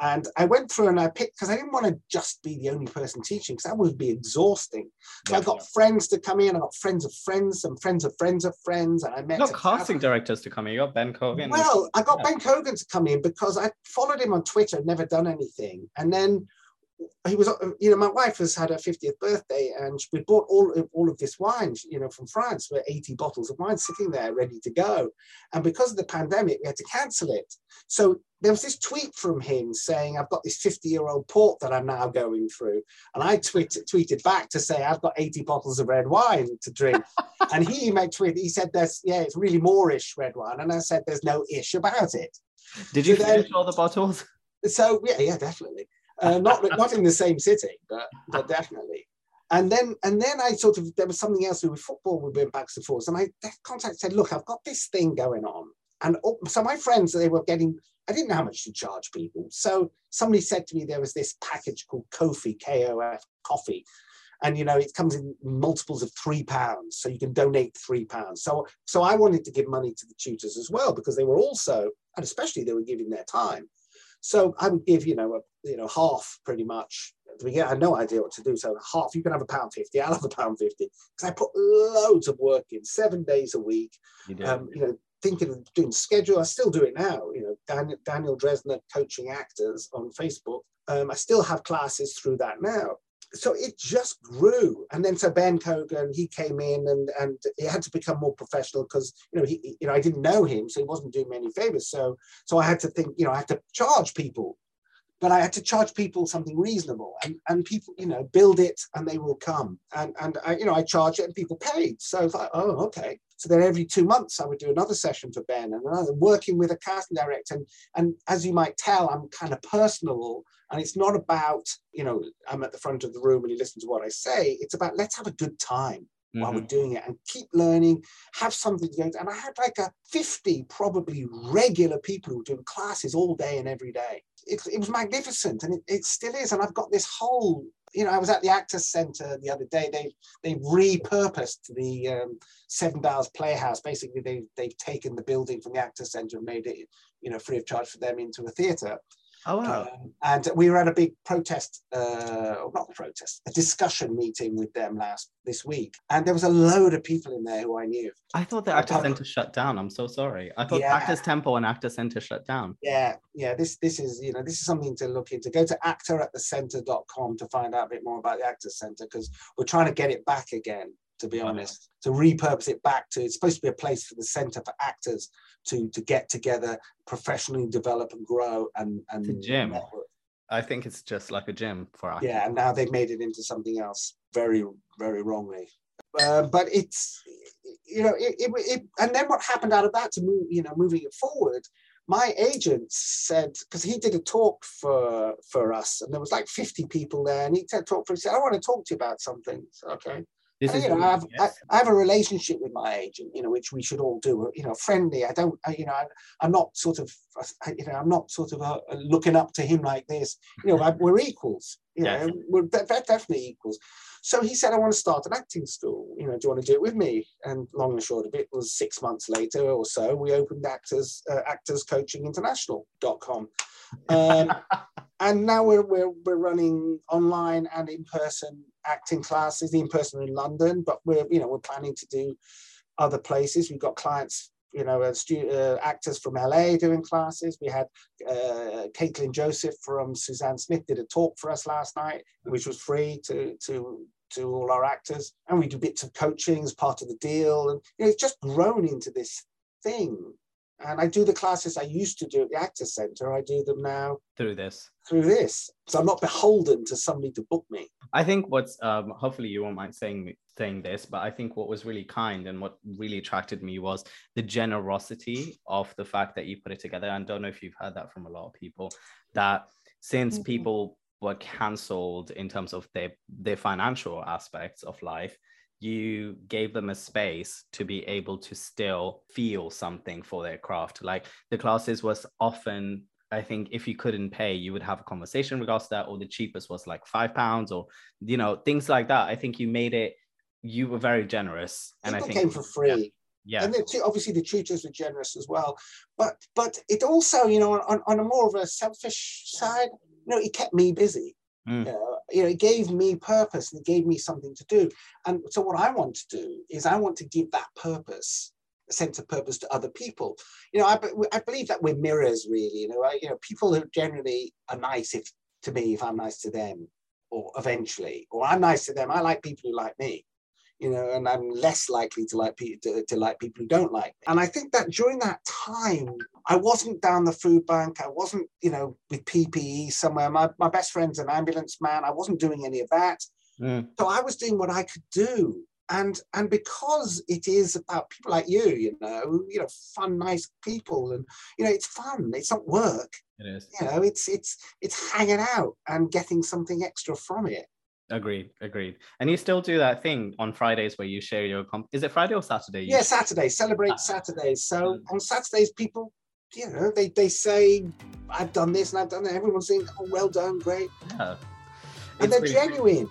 And I went through and I picked, because I didn't want to just be the only person teaching, because that would be exhausting. So yeah, I got yeah. friends to come in, I got friends of friends, some friends of friends of friends, and I met. You got casting directors to come in, you got Ben Cogan. Well, I got yeah. Ben Cogan to come in because I followed him on Twitter, never done anything. And then he was, you know, my wife has had her 50th birthday and we bought all of, all of this wine, you know, from France, with 80 bottles of wine sitting there ready to go. And because of the pandemic, we had to cancel it. So there was this tweet from him saying, I've got this 50 year old port that I'm now going through. And I tweet, tweeted back to say, I've got 80 bottles of red wine to drink. [laughs] and he made tweet, he said, there's, yeah, it's really Moorish red wine. And I said, there's no ish about it. Did you so finish then, all the bottles? So yeah, yeah, definitely uh, not not in the same city, but, but definitely. And then and then I sort of there was something else with football we went back and forth, and I contact said, look, I've got this thing going on, and so my friends they were getting. I didn't know how much to charge people, so somebody said to me there was this package called Ko-fi K O F Coffee, and you know it comes in multiples of three pounds so you can donate three pounds so so i wanted to give money to the tutors as well because they were also and especially they were giving their time so I would give, you know, a, you know, half pretty much. We I had no idea what to do. So half, you can have a pound fifty. I'll have a pound fifty because I put loads of work in, seven days a week. You, um, you know, thinking of doing schedule. I still do it now. You know, Daniel, Daniel Dresner coaching actors on Facebook. Um, I still have classes through that now so it just grew. And then so ben cogan he came in and and he had to become more professional because you know he you know i didn't know him so he wasn't doing me any favors. So so i had to think you know i had to charge people but i had to charge people something reasonable and and people you know build it and they will come and and I, you know i charge it and people paid so it's like oh okay so then every two months I would do another session for Ben and I was working with a casting director. And, and as you might tell, I'm kind of personal and it's not about, you know, I'm at the front of the room and you listen to what I say. It's about let's have a good time mm-hmm. while we're mm-hmm. doing it and keep learning, have something to go. And I had like a 50 probably regular people who were doing classes all day and every day. It, it was magnificent and it, it still is. And I've got this whole you know, I was at the Actors Centre the other day. They they repurposed the um, Seven Dials Playhouse. Basically, they they've taken the building from the Actors Centre and made it, you know, free of charge for them into a theatre. Oh wow! Um, and we were at a big protest, uh, not a protest, a discussion meeting with them last this week, and there was a load of people in there who I knew. I thought the Actors Centre shut down. I'm so sorry. I thought yeah. Actors Temple and Actors Centre shut down. Yeah, yeah. This this is you know this is something to look into. Go to actoratthecenter.com to find out a bit more about the Actors Centre because we're trying to get it back again to be honest, to repurpose it back to it's supposed to be a place for the center for actors to to get together, professionally develop and grow and and the gym. Network. I think it's just like a gym for us. Yeah, and now they've made it into something else very very wrongly. Uh, but it's you know it, it, it, and then what happened out of that to move you know moving it forward my agent said because he did a talk for for us and there was like 50 people there and he said talk for he said i want to talk to you about something so, okay This And, is you know, I have, yes. I, I have a relationship with my agent, you know, which we should all do. You know, friendly. I don't, I, you know, I, I'm not sort of, I- you know, I'm not sort of uh, looking up to him like this. You know, I, we're equals. You Yes. know, we're de- definitely equals. So he said, I want to start an acting school. You know, do you want to do it with me? And long and short of it was six months later or so, we opened Actors uh, Actors Coaching International.com. Um, [laughs] and now we're, we're we're running online and in person acting classes in person in London, but we're you know we're planning to do other places. We've got clients, you know, uh, actors from LA doing classes. We had uh, Caitlin Joseph from Suzanne Smith did a talk for us last night, which was free to to to all our actors, and we do bits of coaching as part of the deal, and you know, it's just grown into this thing. And I do the classes I used to do at the Actors Centre. I do them now through this. through this. So I'm not beholden to somebody to book me. I think what's um, hopefully you won't mind saying saying this, but I think what was really kind and what really attracted me was the generosity of the fact that you put it together. And I don't know if you've heard that from a lot of people that since Mhm. people were cancelled in terms of their their financial aspects of life, you gave them a space to be able to still feel something for their craft. Like the classes was often I think if you couldn't pay, you would have a conversation regards to that, or the cheapest was like five pounds, or you know things like that. I think you made it. You were very generous, and People I think came for free. Yeah, And the, obviously the tutors were generous as well. But but it also, you know, on, on a more of a selfish side, you know, it kept me busy. Mm. You, know, you know, it gave me purpose and it gave me something to do. And so what I want to do is I want to give that purpose, a sense of purpose to other people. You know, I, I believe that we're mirrors, really. You know, I, you know, people who generally are nice if to me if I'm nice to them, or eventually, or I'm nice to them. I like people who like me you know, and I'm less likely to like people to, to like people who don't like. Me. And I think that during that time, I wasn't down the food bank. I wasn't, you know, with PPE somewhere. My, my best friend's an ambulance man. I wasn't doing any of that. Mm. So I was doing what I could do. And and because it is about people like you, you know, you know, fun, nice people, and you know, it's fun. It's not work. it is. You know, it's it's it's hanging out and getting something extra from it. Agreed, agreed. And you still do that thing on Fridays where you share your comp. Is it Friday or Saturday? Yeah, Saturday. celebrate ah. Saturdays. So mm. on Saturdays, people, you know, they, they say, I've done this and I've done that. Everyone's saying, oh, well done, great. Yeah. And they're really- genuine.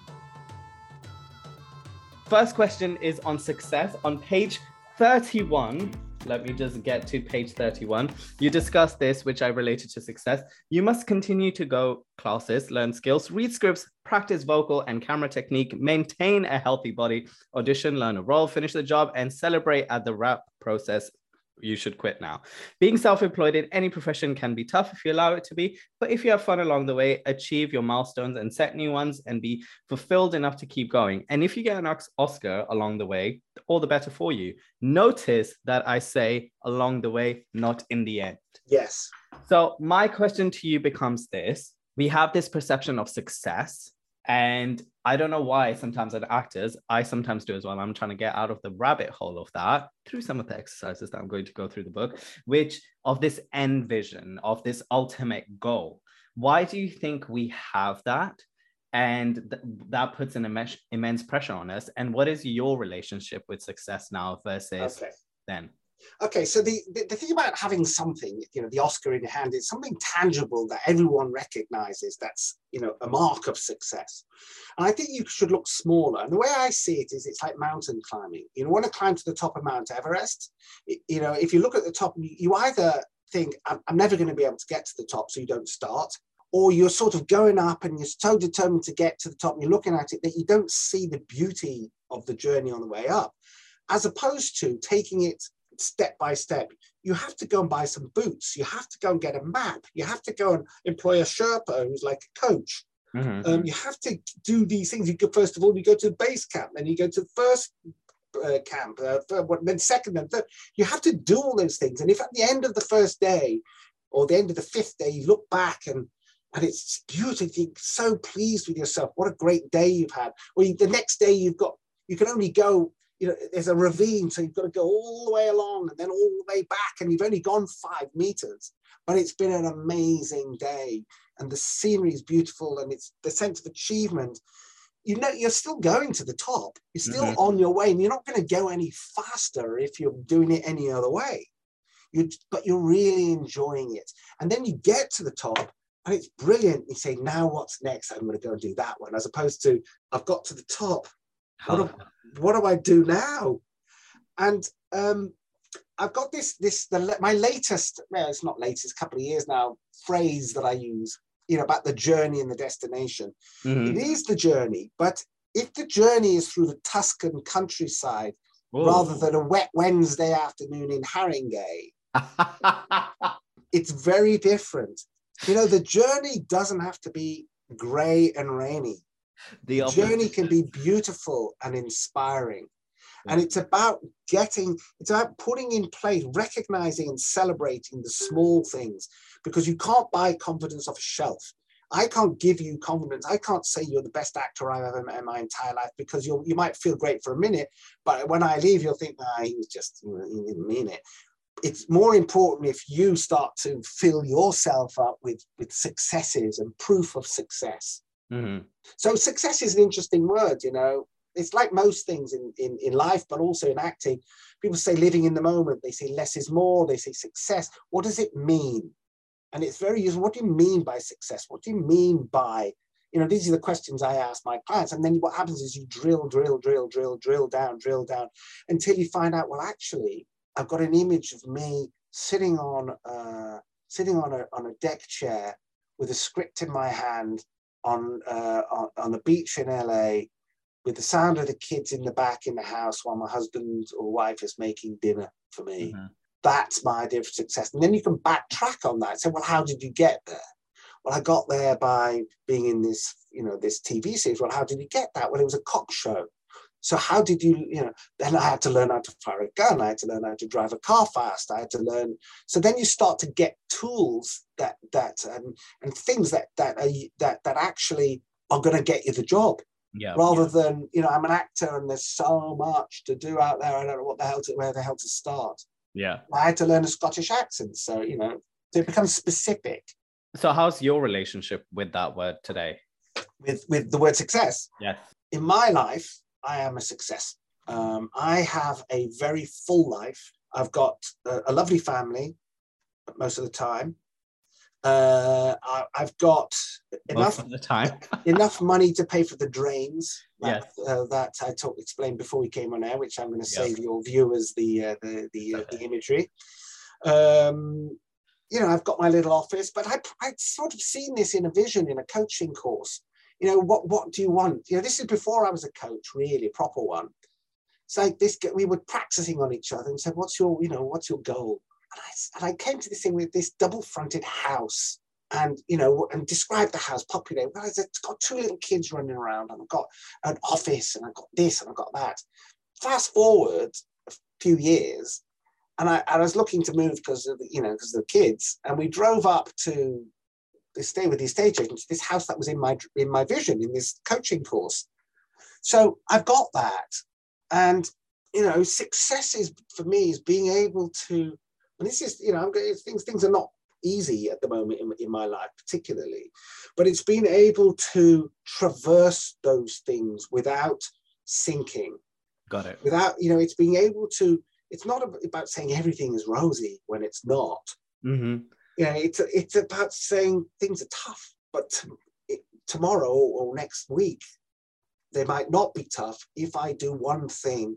First question is on success. On page 31, let me just get to page 31. You discussed this, which I related to success. You must continue to go classes, learn skills, read scripts, practice vocal and camera technique, maintain a healthy body, audition, learn a role, finish the job, and celebrate at the wrap process. You should quit now. Being self employed in any profession can be tough if you allow it to be, but if you have fun along the way, achieve your milestones and set new ones and be fulfilled enough to keep going. And if you get an Oscar along the way, all the better for you. Notice that I say along the way, not in the end. Yes. So, my question to you becomes this we have this perception of success. And I don't know why sometimes as actors, I sometimes do as well. I'm trying to get out of the rabbit hole of that through some of the exercises that I'm going to go through the book, which of this end vision, of this ultimate goal. Why do you think we have that? And th- that puts an immense, immense pressure on us. And what is your relationship with success now versus Okay. then? Okay, so the, the, the thing about having something, you know, the Oscar in your hand, it's something tangible that everyone recognizes that's, you know, a mark of success. And I think you should look smaller. And the way I see it is it's like mountain climbing. You know, want to climb to the top of Mount Everest, you know, if you look at the top, you you either think, I'm, I'm never going to be able to get to the top, so you don't start, or you're sort of going up and you're so determined to get to the top, and you're looking at it that you don't see the beauty of the journey on the way up, as opposed to taking it step by step. You have to go and buy some boots. You have to go and get a map. You have to go and employ a Sherpa who's like a coach. Mhm. Um, you have to do these things. You go first of all, you go to the base camp, then you go to the first uh, camp, uh, then second, then third. You have to do all those things. And if at the end of the first day or the end of the fifth day, you look back and and it's beautiful, you're so pleased with yourself. What a great day you've had. Or you, the next day you've got, you can only go, you know, there's a ravine, so you've got to go all the way along and then all the way back, and you've only gone five meters. But it's been an amazing day, and the scenery is beautiful, and it's the sense of achievement you know you're still going to the top. You're still Mhm. on your way, and you're not going to go any faster if you're doing it any other way. You, but you're really enjoying it, and then you get to the top, and it's brilliant. You say, "Now what's next? I'm going to go and do that one," as opposed to, "I've got to the top. What do, [laughs] what do I do now?" And um, I've got this this the my latest well it's not latest couple of years now phrase that I use you know about the journey and the destination. Mhm. It is the journey, but if the journey is through the Tuscan countryside rather than a wet Wednesday afternoon in Haringey, [laughs] it's very different. You know, the journey doesn't have to be grey and rainy. the The opposite. journey can be beautiful and inspiring. And it's about getting, it's about putting in place, recognizing and celebrating the small things because you can't buy confidence off a shelf. I can't give you confidence. I can't say you're the best actor I've ever met in my entire life because you you might feel great for a minute, but when I leave, you'll think, ah, he was just, he didn't mean it. It's more important if you start to fill yourself up with, with successes and proof of success. Mhm. So success is an interesting word, you know. It's like most things in, in, in life, but also in acting. People say living in the moment, they say less is more, they say success. What does it mean? And it's very useful. What do you mean by success? What do you mean by, you know, these are the questions I ask my clients. And then what happens is you drill, drill, drill, drill, drill down, drill down until you find out, well, actually, I've got an image of me sitting on uh, sitting on a on a deck chair with a script in my hand on uh, on, on the beach in LA with the sound of the kids in the back in the house while my husband or wife is making dinner for me. Mhm. That's my idea of success. And then you can backtrack on that say, well, how did you get there? Well, I got there by being in this, you know, this TV series. Well, how did you get that? Well, it was a cock show. So how did you, you know, then I had to learn how to fire a gun. I had to learn how to drive a car fast. I had to learn. So then you start to get tools that that um, and things that that are, that that actually are going to get you the job Yeah. rather than you know I'm an actor and there's so much to do out there. I don't know what the hell to where the hell to start. Yeah. I had to learn a Scottish accent, so you know so it becomes specific So how's your relationship with that word today? with with the word success. Yes. In my life, I am a success. Um, I have a very full life. I've got a, a lovely family most of the time. Uh, I, I've got enough Most of the time. [laughs] enough money to pay for the drains that, Yes. uh, that I talk, explained before we came on air, which I'm going to save your viewers the uh, the the, uh, the imagery. Um, you know, I've got my little office, but I I'd sort of seen this in a vision in a coaching course. You know, what what do you want? You know, this is before I was a coach, really a proper one. It's like this. We were practicing on each other and said, "What's your, you know, what's your goal?" And I, and I came to this thing with this double-fronted house and you know and describe the house populate well it's got two little kids running around and i've got an office and i've got this and i've got that fast forward a few years and i, I was looking to move because of you know because of the kids and we drove up to stay with the estate agent this house that was in my in my vision in this coaching course. So i've got that. And you know success is for me is being able to and this is you know I'm, going- things things are not easy at the moment in, in my life particularly but it's been able to traverse those things without sinking. Got it. without you know it's being able to it's not about saying everything is rosy when it's not. Hmm know it's it's about saying things are tough but t- it, tomorrow or next week they might not be tough if i do one thing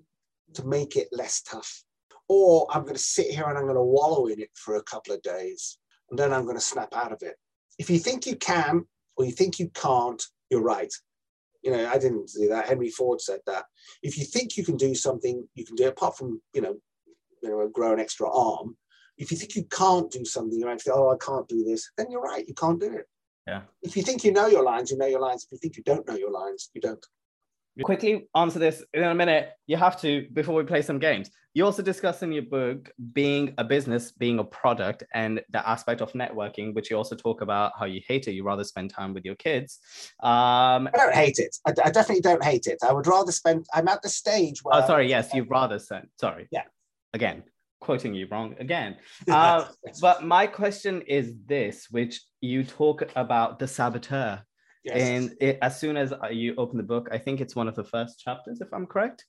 to make it less tough. Or i'm going to sit here and i'm going to wallow in it for a couple of days and then i'm going to snap out of it. If you think you can or you think you can't you're right. You know i didn't do that. Henry ford said that. If you think you can do something you can do it apart from you know you know grow an extra arm if you think you can't do something, you might think, oh, I can't do this, then you're right, you can't do it. Yeah. If you think you know your lines, you know your lines. If you think you don't know your lines, you don't. Quickly answer this in a minute. You have to before we play some games. You also discuss in your book being a business, being a product, and the aspect of networking, which you also talk about how you hate it. You rather spend time with your kids. Um, I don't hate it. I, I definitely don't hate it. I would rather spend, I'm at the stage where. oh, sorry. Yes, you'd rather spend. Sorry. Yeah. Again, quoting you wrong again. [laughs] Uh, but my question is this, which you talk about the saboteur Yes. And it, as soon as you open the book, I think it's one of the first chapters, if I'm correct.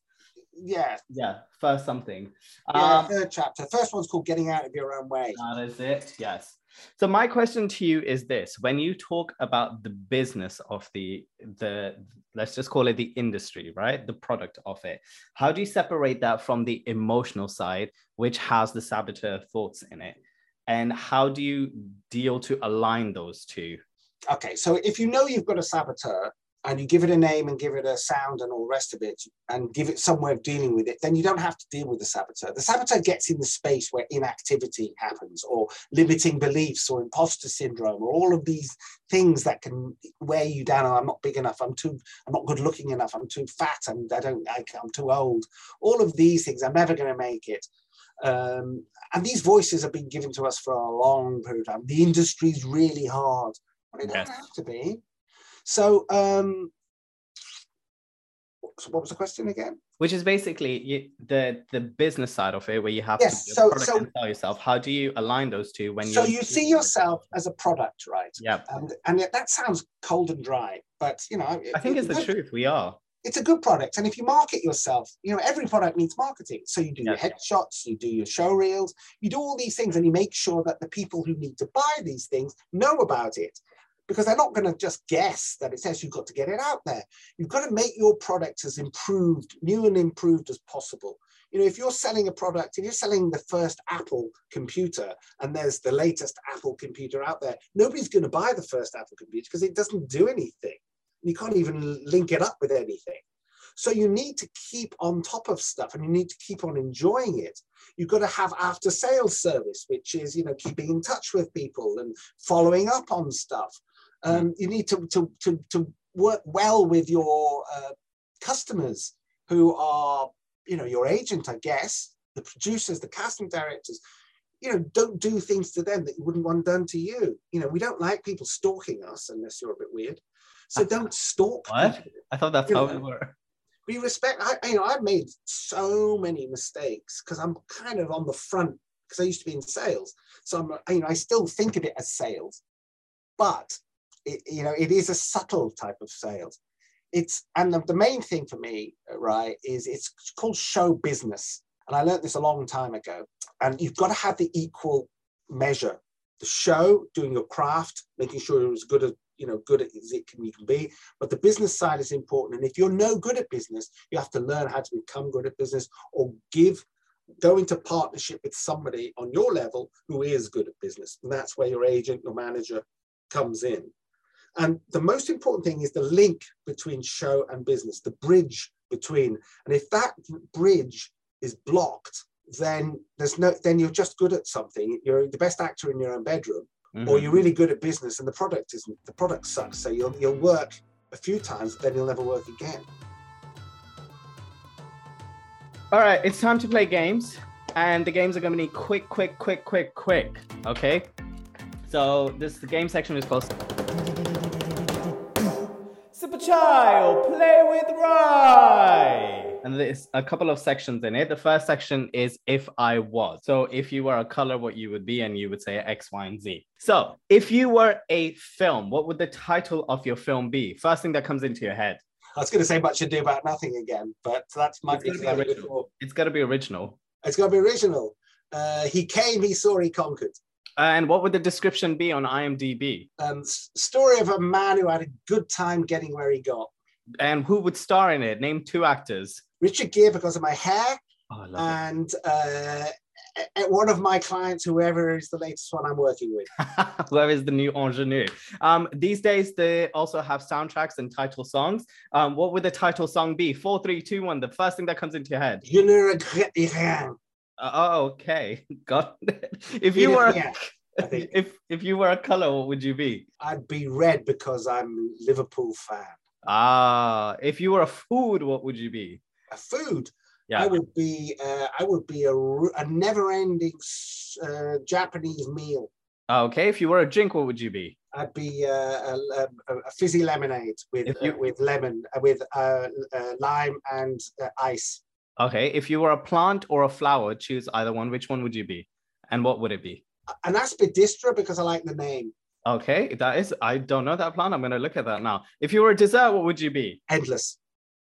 Yeah, Yeah, first something. yeah. Um, third chapter. First one's called "Getting Out of Your Own Way." that is it. Yes. So my question to you is this: When you talk about the business of the the let's just call it the industry, right? The product of it. How do you separate that from the emotional side, which has the saboteur thoughts in it? And how do you deal to align those two? Okay, so if you know you've got a saboteur and you give it a name and give it a sound and all the rest of it and give it some way of dealing with it, then you don't have to deal with the saboteur. The saboteur gets in the space where inactivity happens or limiting beliefs or imposter syndrome or all of these things that can wear you down. Oh, I'm not big enough. I'm too, I'm not good looking enough. I'm too fat. and I don't, I, I'm too old. All of these things, I'm never going to make it. Um, and these voices have been given to us for a long period of time. The industry's really hard. Well, it doesn't have to be. So, um, so what was the question again? which is basically you, the the business side of it where you have Yes, to so- build a product so- and sell yourself. How do you align those two when So you're you see yourself as a product, right? yeah. And and yet that sounds cold and dry, but you know, i think it's the good- truth. We are. It's a good product, and if you market yourself, you know every product needs marketing. So you do your headshots, you do your show reels, you do all these things, and you make sure that the people who need to buy these things know about it, because they're not going to just guess that it says you've got to get it out there. You've got to make your product as improved, new and improved as possible. You know, if you're selling a product, if you're selling the first Apple computer and there's the latest Apple computer out there, nobody's going to buy the first Apple computer because it doesn't do anything. You can't even link it up with anything. So you need to keep on top of stuff and you need to keep on enjoying it. You've got to have after sales service, which is, you know, keeping in touch with people and following up on stuff. Um, you need to, to, to, to work well with your uh, customers who are, you know, your agent, I guess, the producers, the casting directors. You know, don't do things to them that you wouldn't want done to you. You know, we don't like people stalking us unless you're a bit weird. So [laughs] don't stalk What? people i thought that's You how know. we were we respect I, you know i've made so many mistakes because i'm kind of on the front because i used to be in sales so i'm you know i still think of it as sales but it, you know it is a subtle type of sales. It's and the, the main thing for me right is it's called show business. And i learned this a long time ago. And you've got to have the equal measure the show doing your craft making sure you're as good as you know good as it can you can be. But the business side is important. And if you're no good at business you have to learn how to become good at business or give go into partnership with somebody on your level who is good at business. And that's where your agent your manager comes in and the most important thing is the link between show and business the bridge between. And if that bridge is blocked then there's no then you're just good at something. You're the best actor in your own bedroom or Mhm. you're really good at business and the product isn't the product sucks. So you'll you'll work a few times then you'll never work again. All right it's time to play games and the games are going to be quick quick quick quick quick okay? So this the game section is called Super Child, play with Rai. And there's a couple of sections in it. The first section is if I was. So if you were a color, what you would be, and you would say X, Y, and Z. So if you were a film, what would the title of your film be? First thing that comes into your head. i was going to say much ado about nothing again but that's my It's gotta be original. It's got to be original. it's got to be original uh, he came he saw he conquered And what would the description be on IMDb? um, story of a man who had a good time getting where he got And who would star in it? Name two actors. richard gere because of my hair Oh, and uh, one of my clients whoever is the latest one i'm working with it. [laughs] Whoever is the new ingenue. Um, these days, they also have soundtracks and title songs. Um, what would the title song be? Four, three, two, one. The first thing that comes into your head. je ne regrette rien Uh, oh, okay, [laughs] got it. If you were, Yeah, I think. [laughs] if if you were a color, what would you be? I'd be red because I'm Liverpool fan. Ah, if you were a food, what would you be? A food, Yeah. I would be, uh, I would be a, a never-ending uh, Japanese meal. Okay, if you were a drink, what would you be? I'd be uh, a, a, a fizzy lemonade with you- uh, with lemon, uh, with uh, uh, lime and uh, ice. Okay, if you were a plant or a flower, choose either one. Which one would you be? And what would it be? An aspidistra because I like the name. Okay, that is. I don't know that plant. I'm gonna look at that now. If you were a dessert, what would you be? Endless.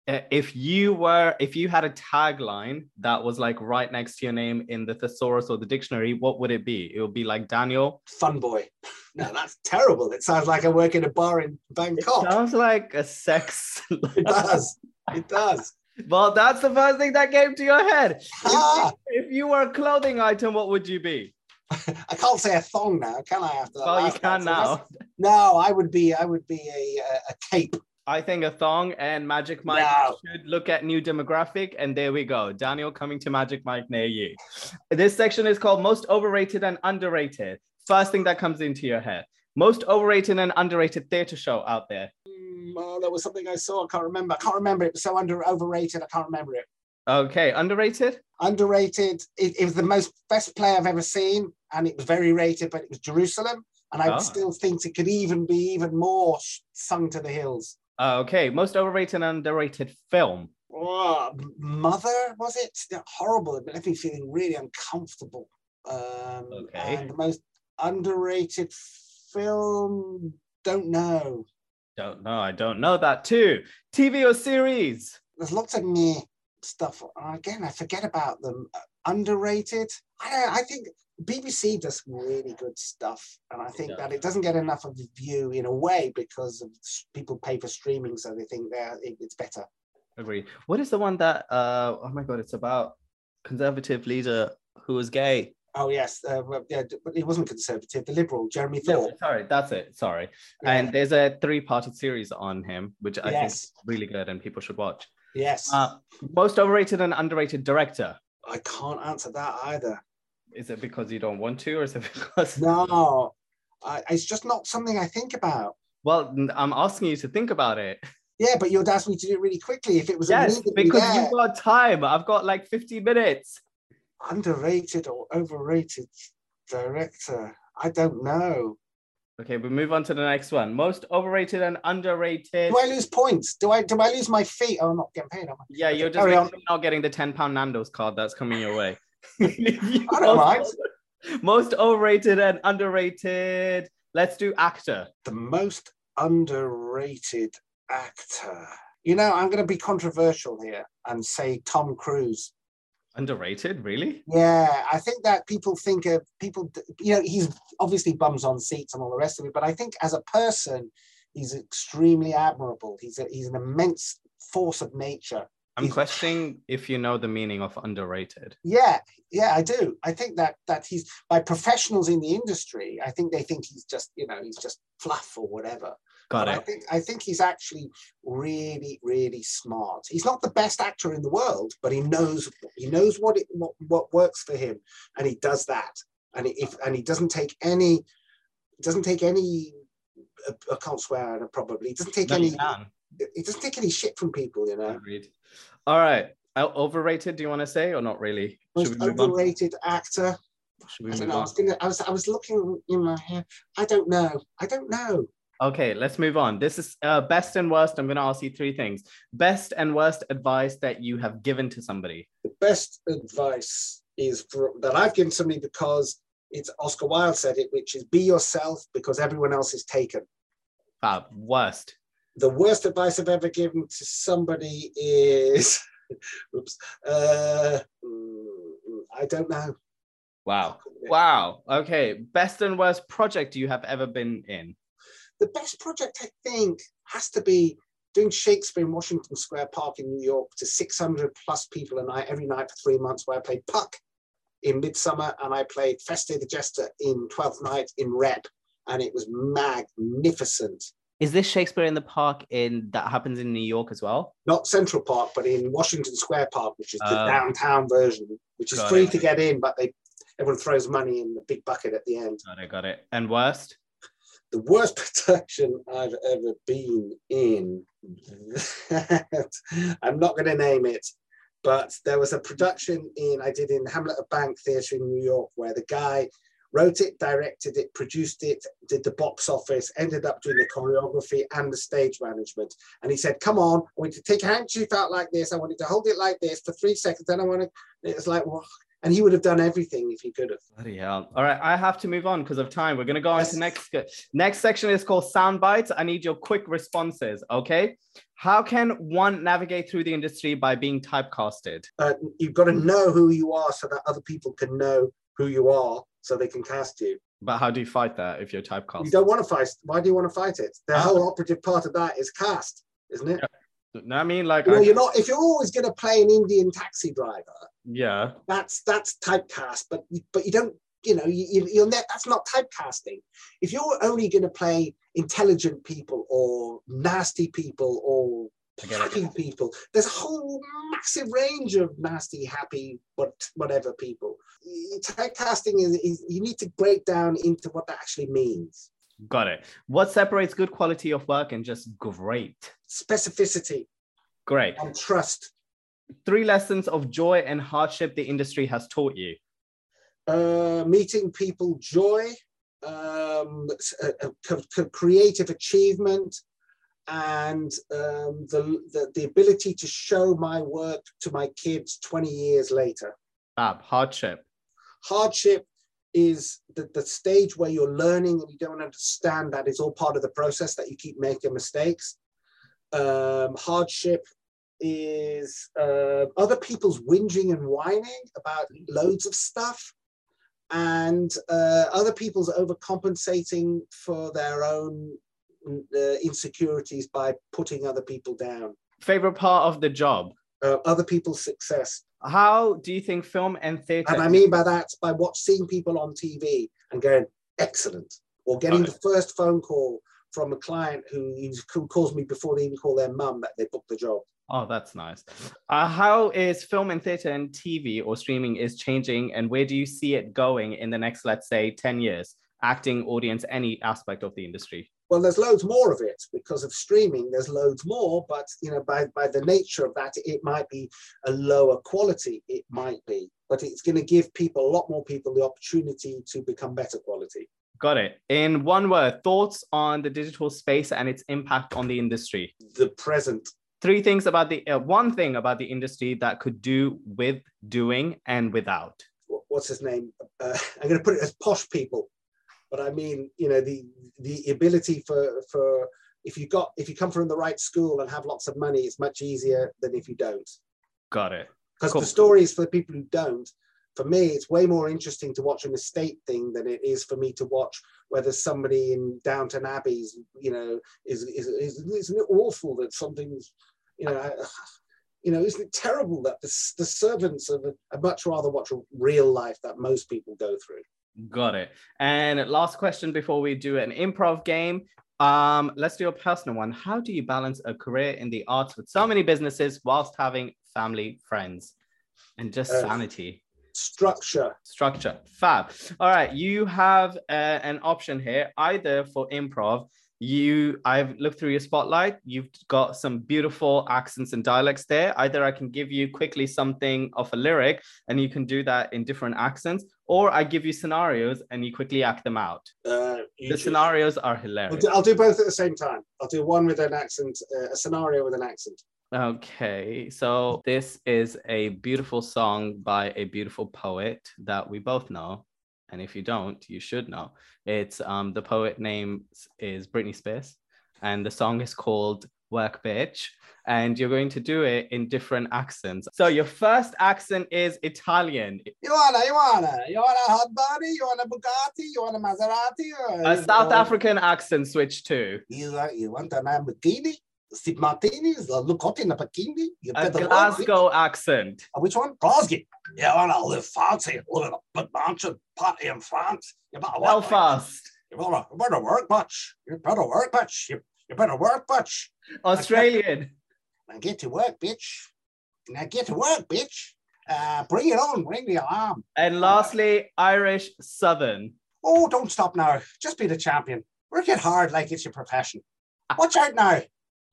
Uh, If you were, if you had a tagline that was like right next to your name in the thesaurus or the dictionary, what would it be? It would be like Daniel. Fun boy. [laughs] No, that's terrible. It sounds like I work in a bar in It Bangkok. sounds like a sex. It does. It does. Well, that's the first thing that came to your head. [laughs] If you, Ah, if you were a clothing item, what would you be? [laughs] I can't say a thong now, can I? After that Well, you can now. No, I would be. I would be a a, a cape. I think a thong and Magic Mike No. should look at new demographic, and there we go. Daniel coming to Magic Mike near you. This section is called most overrated and underrated. First thing that comes into your head. Most overrated and underrated theater show out there. Mm, oh, there was something I saw. I can't remember. I can't remember. It was so under overrated. I can't remember it. Okay, underrated. Underrated. It, it was the most best play I've ever seen, and it was very rated. But it was Jerusalem, and I Ah. still think it could even be even more sung to the hills. Uh, okay, most overrated and underrated film. Oh, Mother was it? Yeah, Horrible. It left me feeling really uncomfortable. Um, Okay. The most underrated film. Don't know. Don't know. I don't know that too. TV or series? there's lots of me stuff. Again, I forget about them. Underrated. I I think BBC does really good stuff, and I think that it doesn't get enough of a view in a way because of people pay for streaming, so they think they're it, it's better. Agree. What is the one that? Uh, oh my god, it's about conservative leader who was gay. Oh yes, uh, well, yeah, but he wasn't conservative. The liberal Jeremy No, Thorpe. sorry, that's it. Sorry. Yeah. And there's a three-parted series on him, which I think is really good and people should watch. yes. Uh, most overrated and underrated director. I can't answer that either. Is it because you don't want to, or is it [laughs] because? No, I, it's just not something I think about. Well, I'm asking you to think about it. Yeah, but you'd ask me to do it really quickly if it was Yes, because there. you've got time. I've got like 50 minutes. Underrated or overrated director. I don't know. Okay, we move on to the next one. Most overrated and underrated. Do I lose points? Do I do I lose my feet? Oh, I'm not getting paid. Am I? Yeah, you're just Carry not getting the 10 pound Nando's card that's coming your way. [laughs] [laughs] I don't mind. [laughs] Most overrated and underrated. Let's do actor. The most underrated actor. You know, I'm going to be controversial here and say Tom Cruise. Underrated, really? Yeah, I think that people think of people. You know, he's obviously bums on seats and all the rest of it, but I think as a person, he's extremely admirable. He's a, he's an immense force of nature. I'm He's- questioning if you know the meaning of underrated. Yeah, yeah, I do. I think that that he's by professionals in the industry. I think they think he's just you know he's just fluff or whatever. Got But I think I think he's actually really really smart. He's not the best actor in the world, but he knows he knows what it what, what works for him, and he does that. And if and he doesn't take any doesn't take any. I can't swear and probably. He doesn't take No, any. He doesn't take any shit from people. You know. Agreed. All right. Uh, Overrated, do you want to say or not really? Most move on? overrated actor. I don't know. I was, gonna, I was I was looking in my head. I don't know. I don't know. Okay, let's move on. This is uh, best and worst. I'm going to ask you three things. Best and worst advice that you have given to somebody. The best advice is for, that I've given somebody because it's Oscar Wilde said it, which is be yourself because everyone else is taken. Fab. Worst. The worst advice I've ever given to somebody is, [laughs] oops, uh, mm, I don't know. Wow. Wow. Okay. Best and worst project you have ever been in. The best project I think has to be doing Shakespeare in Washington Square Park in New York to 600 plus people a night every night for three months, where I played Puck in Midsummer and I played Feste the Jester in Twelfth Night in Rep, and it was magnificent. Is this Shakespeare in the Park in that happens in New York as well? Not Central Park, but in Washington Square Park, which is the Oh. downtown version, which is free it. to get in, but they everyone throws money in the big bucket at the end. Got it. Got it. And worst? The worst [laughs] production I've ever been in. I'm not going to name it, but there was a production in I did in Hamlet of Bank Theatre in New York where the guy wrote it, directed it, produced it, did the box office, ended up doing the choreography and the stage management. And he said, "Come on, I want you to take a handkerchief out like this. I want you to hold it like this for three seconds. Then I want to." It was like, well, and he would have done everything if he could have. Bloody hell. All right, I have to move on because of time. We're going to go on to next. Next section is called sound bites. I need your quick responses. Okay. How can one navigate through the industry by being typecasted? Uh, you've got to know who you are so that other people can know who you are, so they can cast you. But how do you fight that if you're typecasted? You don't want to fight. Why do you want to fight it? The Ah. whole operative part of that is cast, isn't it? No, I mean, like, You know, I- you're not. If you're always going to play an Indian taxi driver, yeah, that's that's typecast. But but you don't. You know, you, you, you'll net. That's not typecasting. If you're only going to play intelligent people or nasty people or happy people, there's a whole massive range of nasty, happy, but whatever people. Typecasting is, is you need to break down into what that actually means. got it. What separates good quality of work and just great? Specificity Great. and trust. Three lessons of joy and hardship the industry has taught you. uh, meeting people joy, um, uh, uh, creative achievement, and um, the, the, the ability to show my work to my kids 20 years later. Fab, hardship. Hardship is the, the stage where you're learning and you don't understand that it's all part of the process that you keep making mistakes. Um, hardship is uh, other people's whinging and whining about loads of stuff and uh, other people's overcompensating for their own uh, insecurities by putting other people down, Favorite part of the job. uh, other people's success. How do you think film and theatre? And I mean by that, by watch, seeing people on TV and going, excellent, or getting the first phone call from a client who, who calls me before they even call their mum that they booked the job. Oh, that's nice. Uh, how is film and theatre and TV or streaming is changing, and where do you see it going in the next, let's say, ten years? Acting, audience, any aspect of the industry. Well, there's loads more of it because of streaming. There's loads more, but you know, by by the nature of that, it might be a lower quality. It might be, but it's going to give people a lot more people the opportunity to become better quality. Got it. In one word, thoughts on the digital space and its impact on the industry. The present. Three things about the uh, one thing about the industry that could do with doing and without. What's his name? Uh, [laughs] I'm going to put it as posh people, but I mean, you know, the the ability for for if you got if you come from the right school and have lots of money, it's much easier than if you don't. Got it. because Cool. the stories for the people who don't for me it's way more interesting to watch an estate thing than it is for me to watch whether somebody in downton abbey's you know is is, is it awful that something's you know I- [sighs] you know isn't it terrible that the, the servants of i'd much rather watch real life that most people go through Got it. And last question before we do an improv game. Um, let's do a personal one. How do you balance a career in the arts with so many businesses whilst having family, friends, and just Uh, sanity? structure Structure. Fab. All right. You have uh, an option here either for improv. You, I've looked through your spotlight. You've got some beautiful accents and dialects there. Either I can give you quickly something of a lyric and you can do that in different accents, or I give you scenarios and you quickly act them out. uh, The choose. scenarios are I'll hilarious. do, I'll do both at the same time i'll do one with an accent uh, a scenario with an accent Okay, so this is a beautiful song by a beautiful poet that we both know. And if you don't, you should know. It's um the poet name is Britney Spears, and the song is called Work Bitch. And you're going to do it in different accents. So your first accent is Italian, You wanna, you wanna, you want a hot body, you want a Bugatti, you want a Maserati, or a South African accent switch too. You, want- you want a Lamborghini, Steve Martinis, a Lucotti in a bikini. You a Glasgow accent. Uh, Which one? Glasgow. You wanna live fancy, live in a big mansion, party in France. You better work. Belfast, You better, you better work, bitch. You better work, bitch. You, you better work, bitch. Australian. Now get to work, bitch. Now get to work, bitch. Uh, bring it on, ring the alarm. And lastly, Irish Southern. Oh, don't stop now. Just be the champion. Work it hard like it's your profession. Watch out now.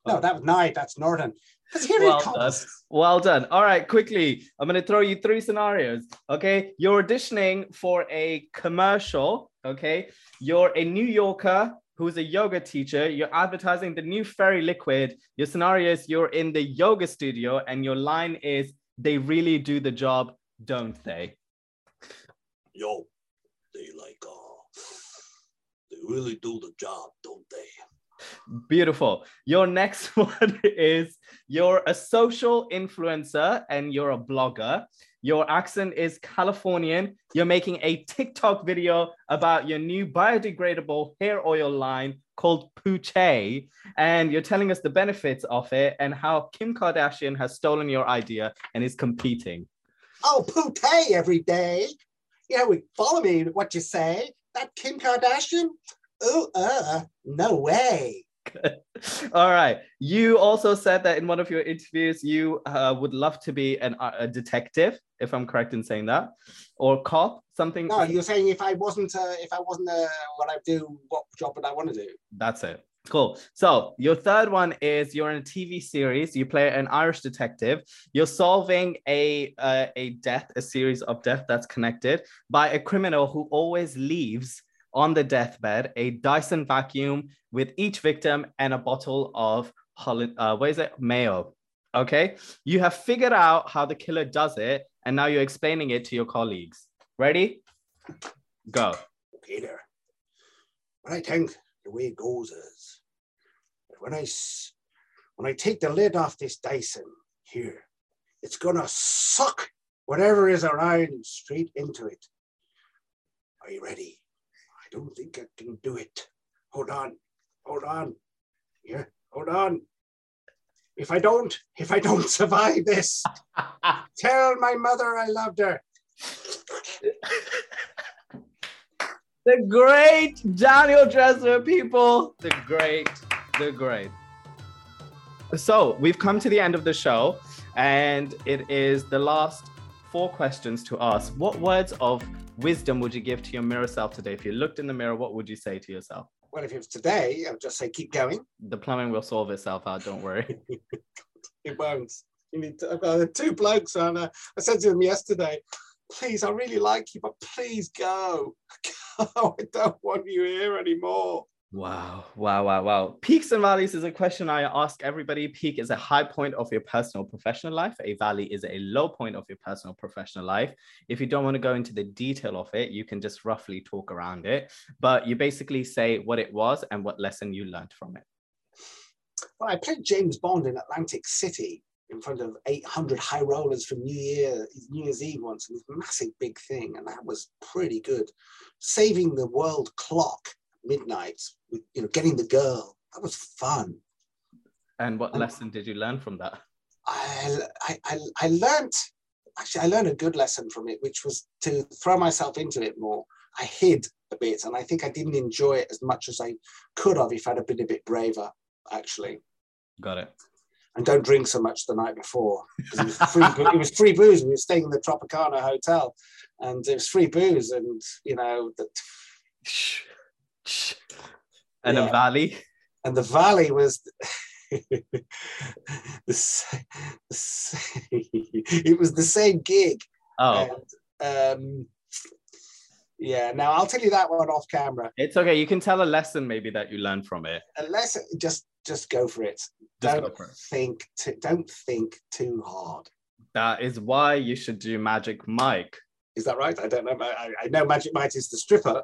No, that was night. That's Northern. Because here Well it comes. Well done. All right, quickly. I'm going to throw you three scenarios. Okay. You're auditioning for a commercial. Okay. You're a New Yorker who's a yoga teacher. You're advertising the new Fairy Liquid. Your scenario is you're in the yoga studio, and your line is, they really do the job, don't they? Yo, they like uh they really do the job, don't they? Beautiful. Your next [laughs] one is you're a social influencer and you're a blogger. Your accent is Californian. You're making a TikTok video about your new biodegradable hair oil line called Poochie. And you're telling us the benefits of it and how Kim Kardashian has stolen your idea and is competing. Oh, Poochie every day. Yeah, we follow me, what you say. That Kim Kardashian? Oh, uh, no way. [laughs] All right. You also said that in one of your interviews, you uh, would love to be an, uh, a detective, if I'm correct in saying that, or cop, something. No, you're saying if I wasn't, uh, if I wasn't uh, what I do, what job would I want to do? That's it. Cool. So your third one is you're in a TV series. You play an Irish detective. You're solving a uh, a death, a series of death that's connected by a criminal who always leaves on the deathbed a Dyson vacuum with each victim and a bottle of uh, what is it mayo. Okay, you have figured out how the killer does it, and now you're explaining it to your colleagues. Ready? Go. Okay, there. What I think the way it goes is when I when I take the lid off this Dyson here, it's gonna suck whatever is around straight into it. Are you ready? I don't think I can do it. Hold on, hold on. Yeah, hold on. If I don't, if I don't [laughs] survive this, tell my mother I loved her. the great Daniel Dresner, people. The great, the great. So we've come to the end of the show, and it is the last four questions to ask. What words of wisdom would you give to your mirror self today? If you looked in the mirror, what would you say to yourself? Well, if it was today, I would just say keep going. The plumbing will solve itself out. Don't worry. [laughs] it won't. You need to, I've got two blokes, and uh, I said to them yesterday, please, I really like you, but please go. [laughs] I don't want you here anymore. Wow, wow, wow, wow. Peaks and valleys is a question I ask everybody. Peak is a high point of your personal professional life. A valley is a low point of your personal professional life. If you don't want to go into the detail of it, you can just roughly talk around it. But you basically say what it was and what lesson you learned from it. Well, I played James Bond in Atlantic City in front of 800 high rollers from New Year, New Year's Eve once, and this massive big thing, and that was pretty good. Saving the world clock midnight with you know getting the girl. That was fun. And what and lesson did you learn from that? I, I, I learned actually I learned a good lesson from it, which was to throw myself into it more. I hid a bit, and I think I didn't enjoy it as much as I could have if I'd have been a bit braver. Actually, got it and don't drink so much the night before. It was, free, it was free booze. We were staying in the Tropicana Hotel, and it was free booze, and you know that. And yeah. a valley. And the valley was. [laughs] the, same. [laughs] it was the same gig. Oh. And, um, yeah. Now I'll tell you that one off camera. It's okay. You can tell a lesson maybe that you learned from it. A lesson. Just just go for it. Just don't for it. think. Too, don't think too hard. That is why you should do Magic Mike. Is that right? I don't know. I, I know Magic Mike is the stripper.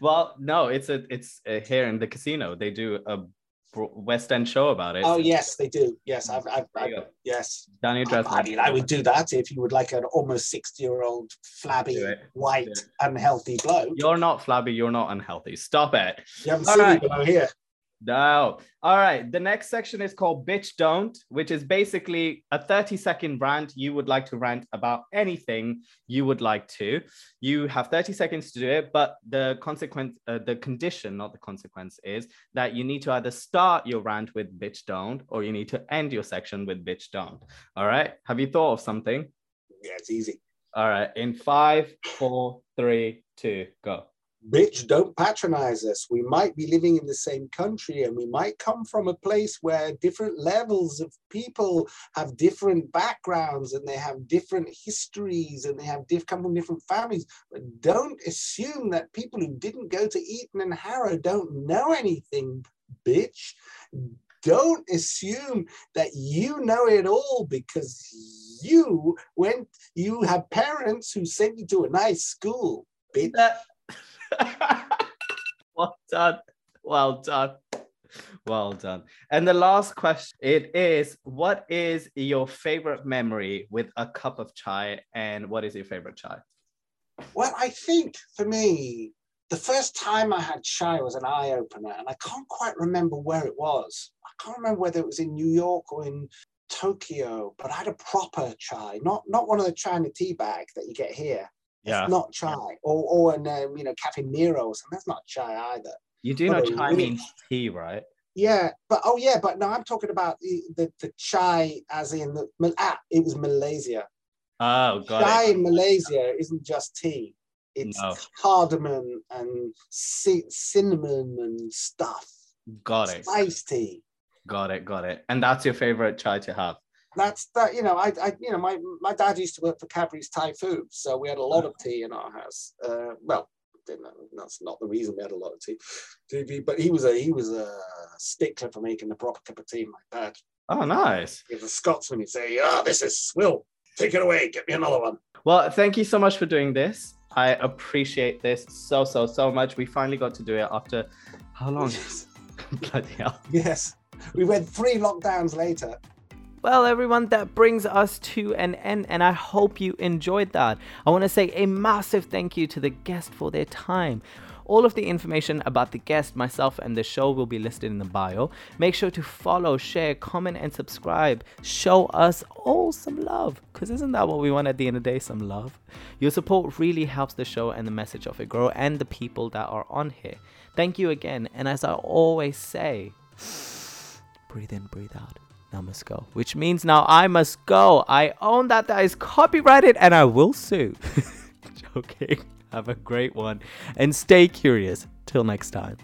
Well, no, it's a it's a, here in the casino. They do a West End show about it. Oh yes, they do. Yes, I've, I've, I've yes. Daniel Dresner. I, I, mean, I would do that if you would like an almost sixty-year-old flabby, white, unhealthy bloke. You're not flabby. You're not unhealthy. Stop it. You haven't All seen right. me below here. No. All right. The next section is called Bitch Don't, which is basically a 30 second rant. You would like to rant about anything you would like to. You have 30 seconds to do it, but the consequence, uh, the condition, not the consequence, is that you need to either start your rant with Bitch Don't or you need to end your section with Bitch Don't. All right. Have you thought of something? Yeah, it's easy. All right. In five, four, three, two, go bitch, don't patronize us. We might be living in the same country and we might come from a place where different levels of people have different backgrounds and they have different histories and they have diff- come from different families. But don't assume that people who didn't go to Eton and Harrow don't know anything, bitch. don't assume that you know it all because you went, you have parents who sent you to a nice school, bitch. [laughs] well done. Well done. Well done. And the last question it is what is your favorite memory with a cup of chai and what is your favorite chai? Well, I think for me, the first time I had chai was an eye opener, and I can't quite remember where it was. I can't remember whether it was in New York or in Tokyo, but I had a proper chai, not not one of the China tea bags that you get here. Yeah. It's not chai, or or an um, you know Caffè Nero or something. That's not chai either. You do know But a chai really- means tea, right? Yeah, but oh yeah, but no, I'm talking about the the, the chai as in the ah, it was Malaysia. Oh, got chai it. in Malaysia isn't just tea. It's No. cardamom and ci- cinnamon and stuff. Got it. Spice tea. Got it. Got it. And that's your favorite chai to have. That's that. You know, I, I, you know, my my dad used to work for Cadbury's Typhoo, so we had a lot of tea in our house. Uh, well, didn't that's not the reason we had a lot of tea, TV. But he was a he was a stickler for making the proper cup of tea. My dad, Oh, nice. he was a Scotsman. He'd say, oh this is swill Take it away. Get me another one." Well, thank you so much for doing this. I appreciate this so, so, so much. We finally got to do it after how long? [laughs] Bloody hell. yes, we went three lockdowns later. Well, everyone, that brings us to an end, and I hope you enjoyed that. I want to say a massive thank you to the guest for their time. All of the information about the guest, myself, and the show will be listed in the bio. Make sure to follow, share, comment, and subscribe. Show us all some love, because isn't that what we want at the end of the day? Some love. Your support really helps the show and the message of it grow and the people that are on here. Thank you again, and as I always say, [sighs] breathe in, breathe out. Now must go. Which means now I must go. I own that that is copyrighted and I will sue. [laughs] Joking. Have a great one and stay curious. Till next time.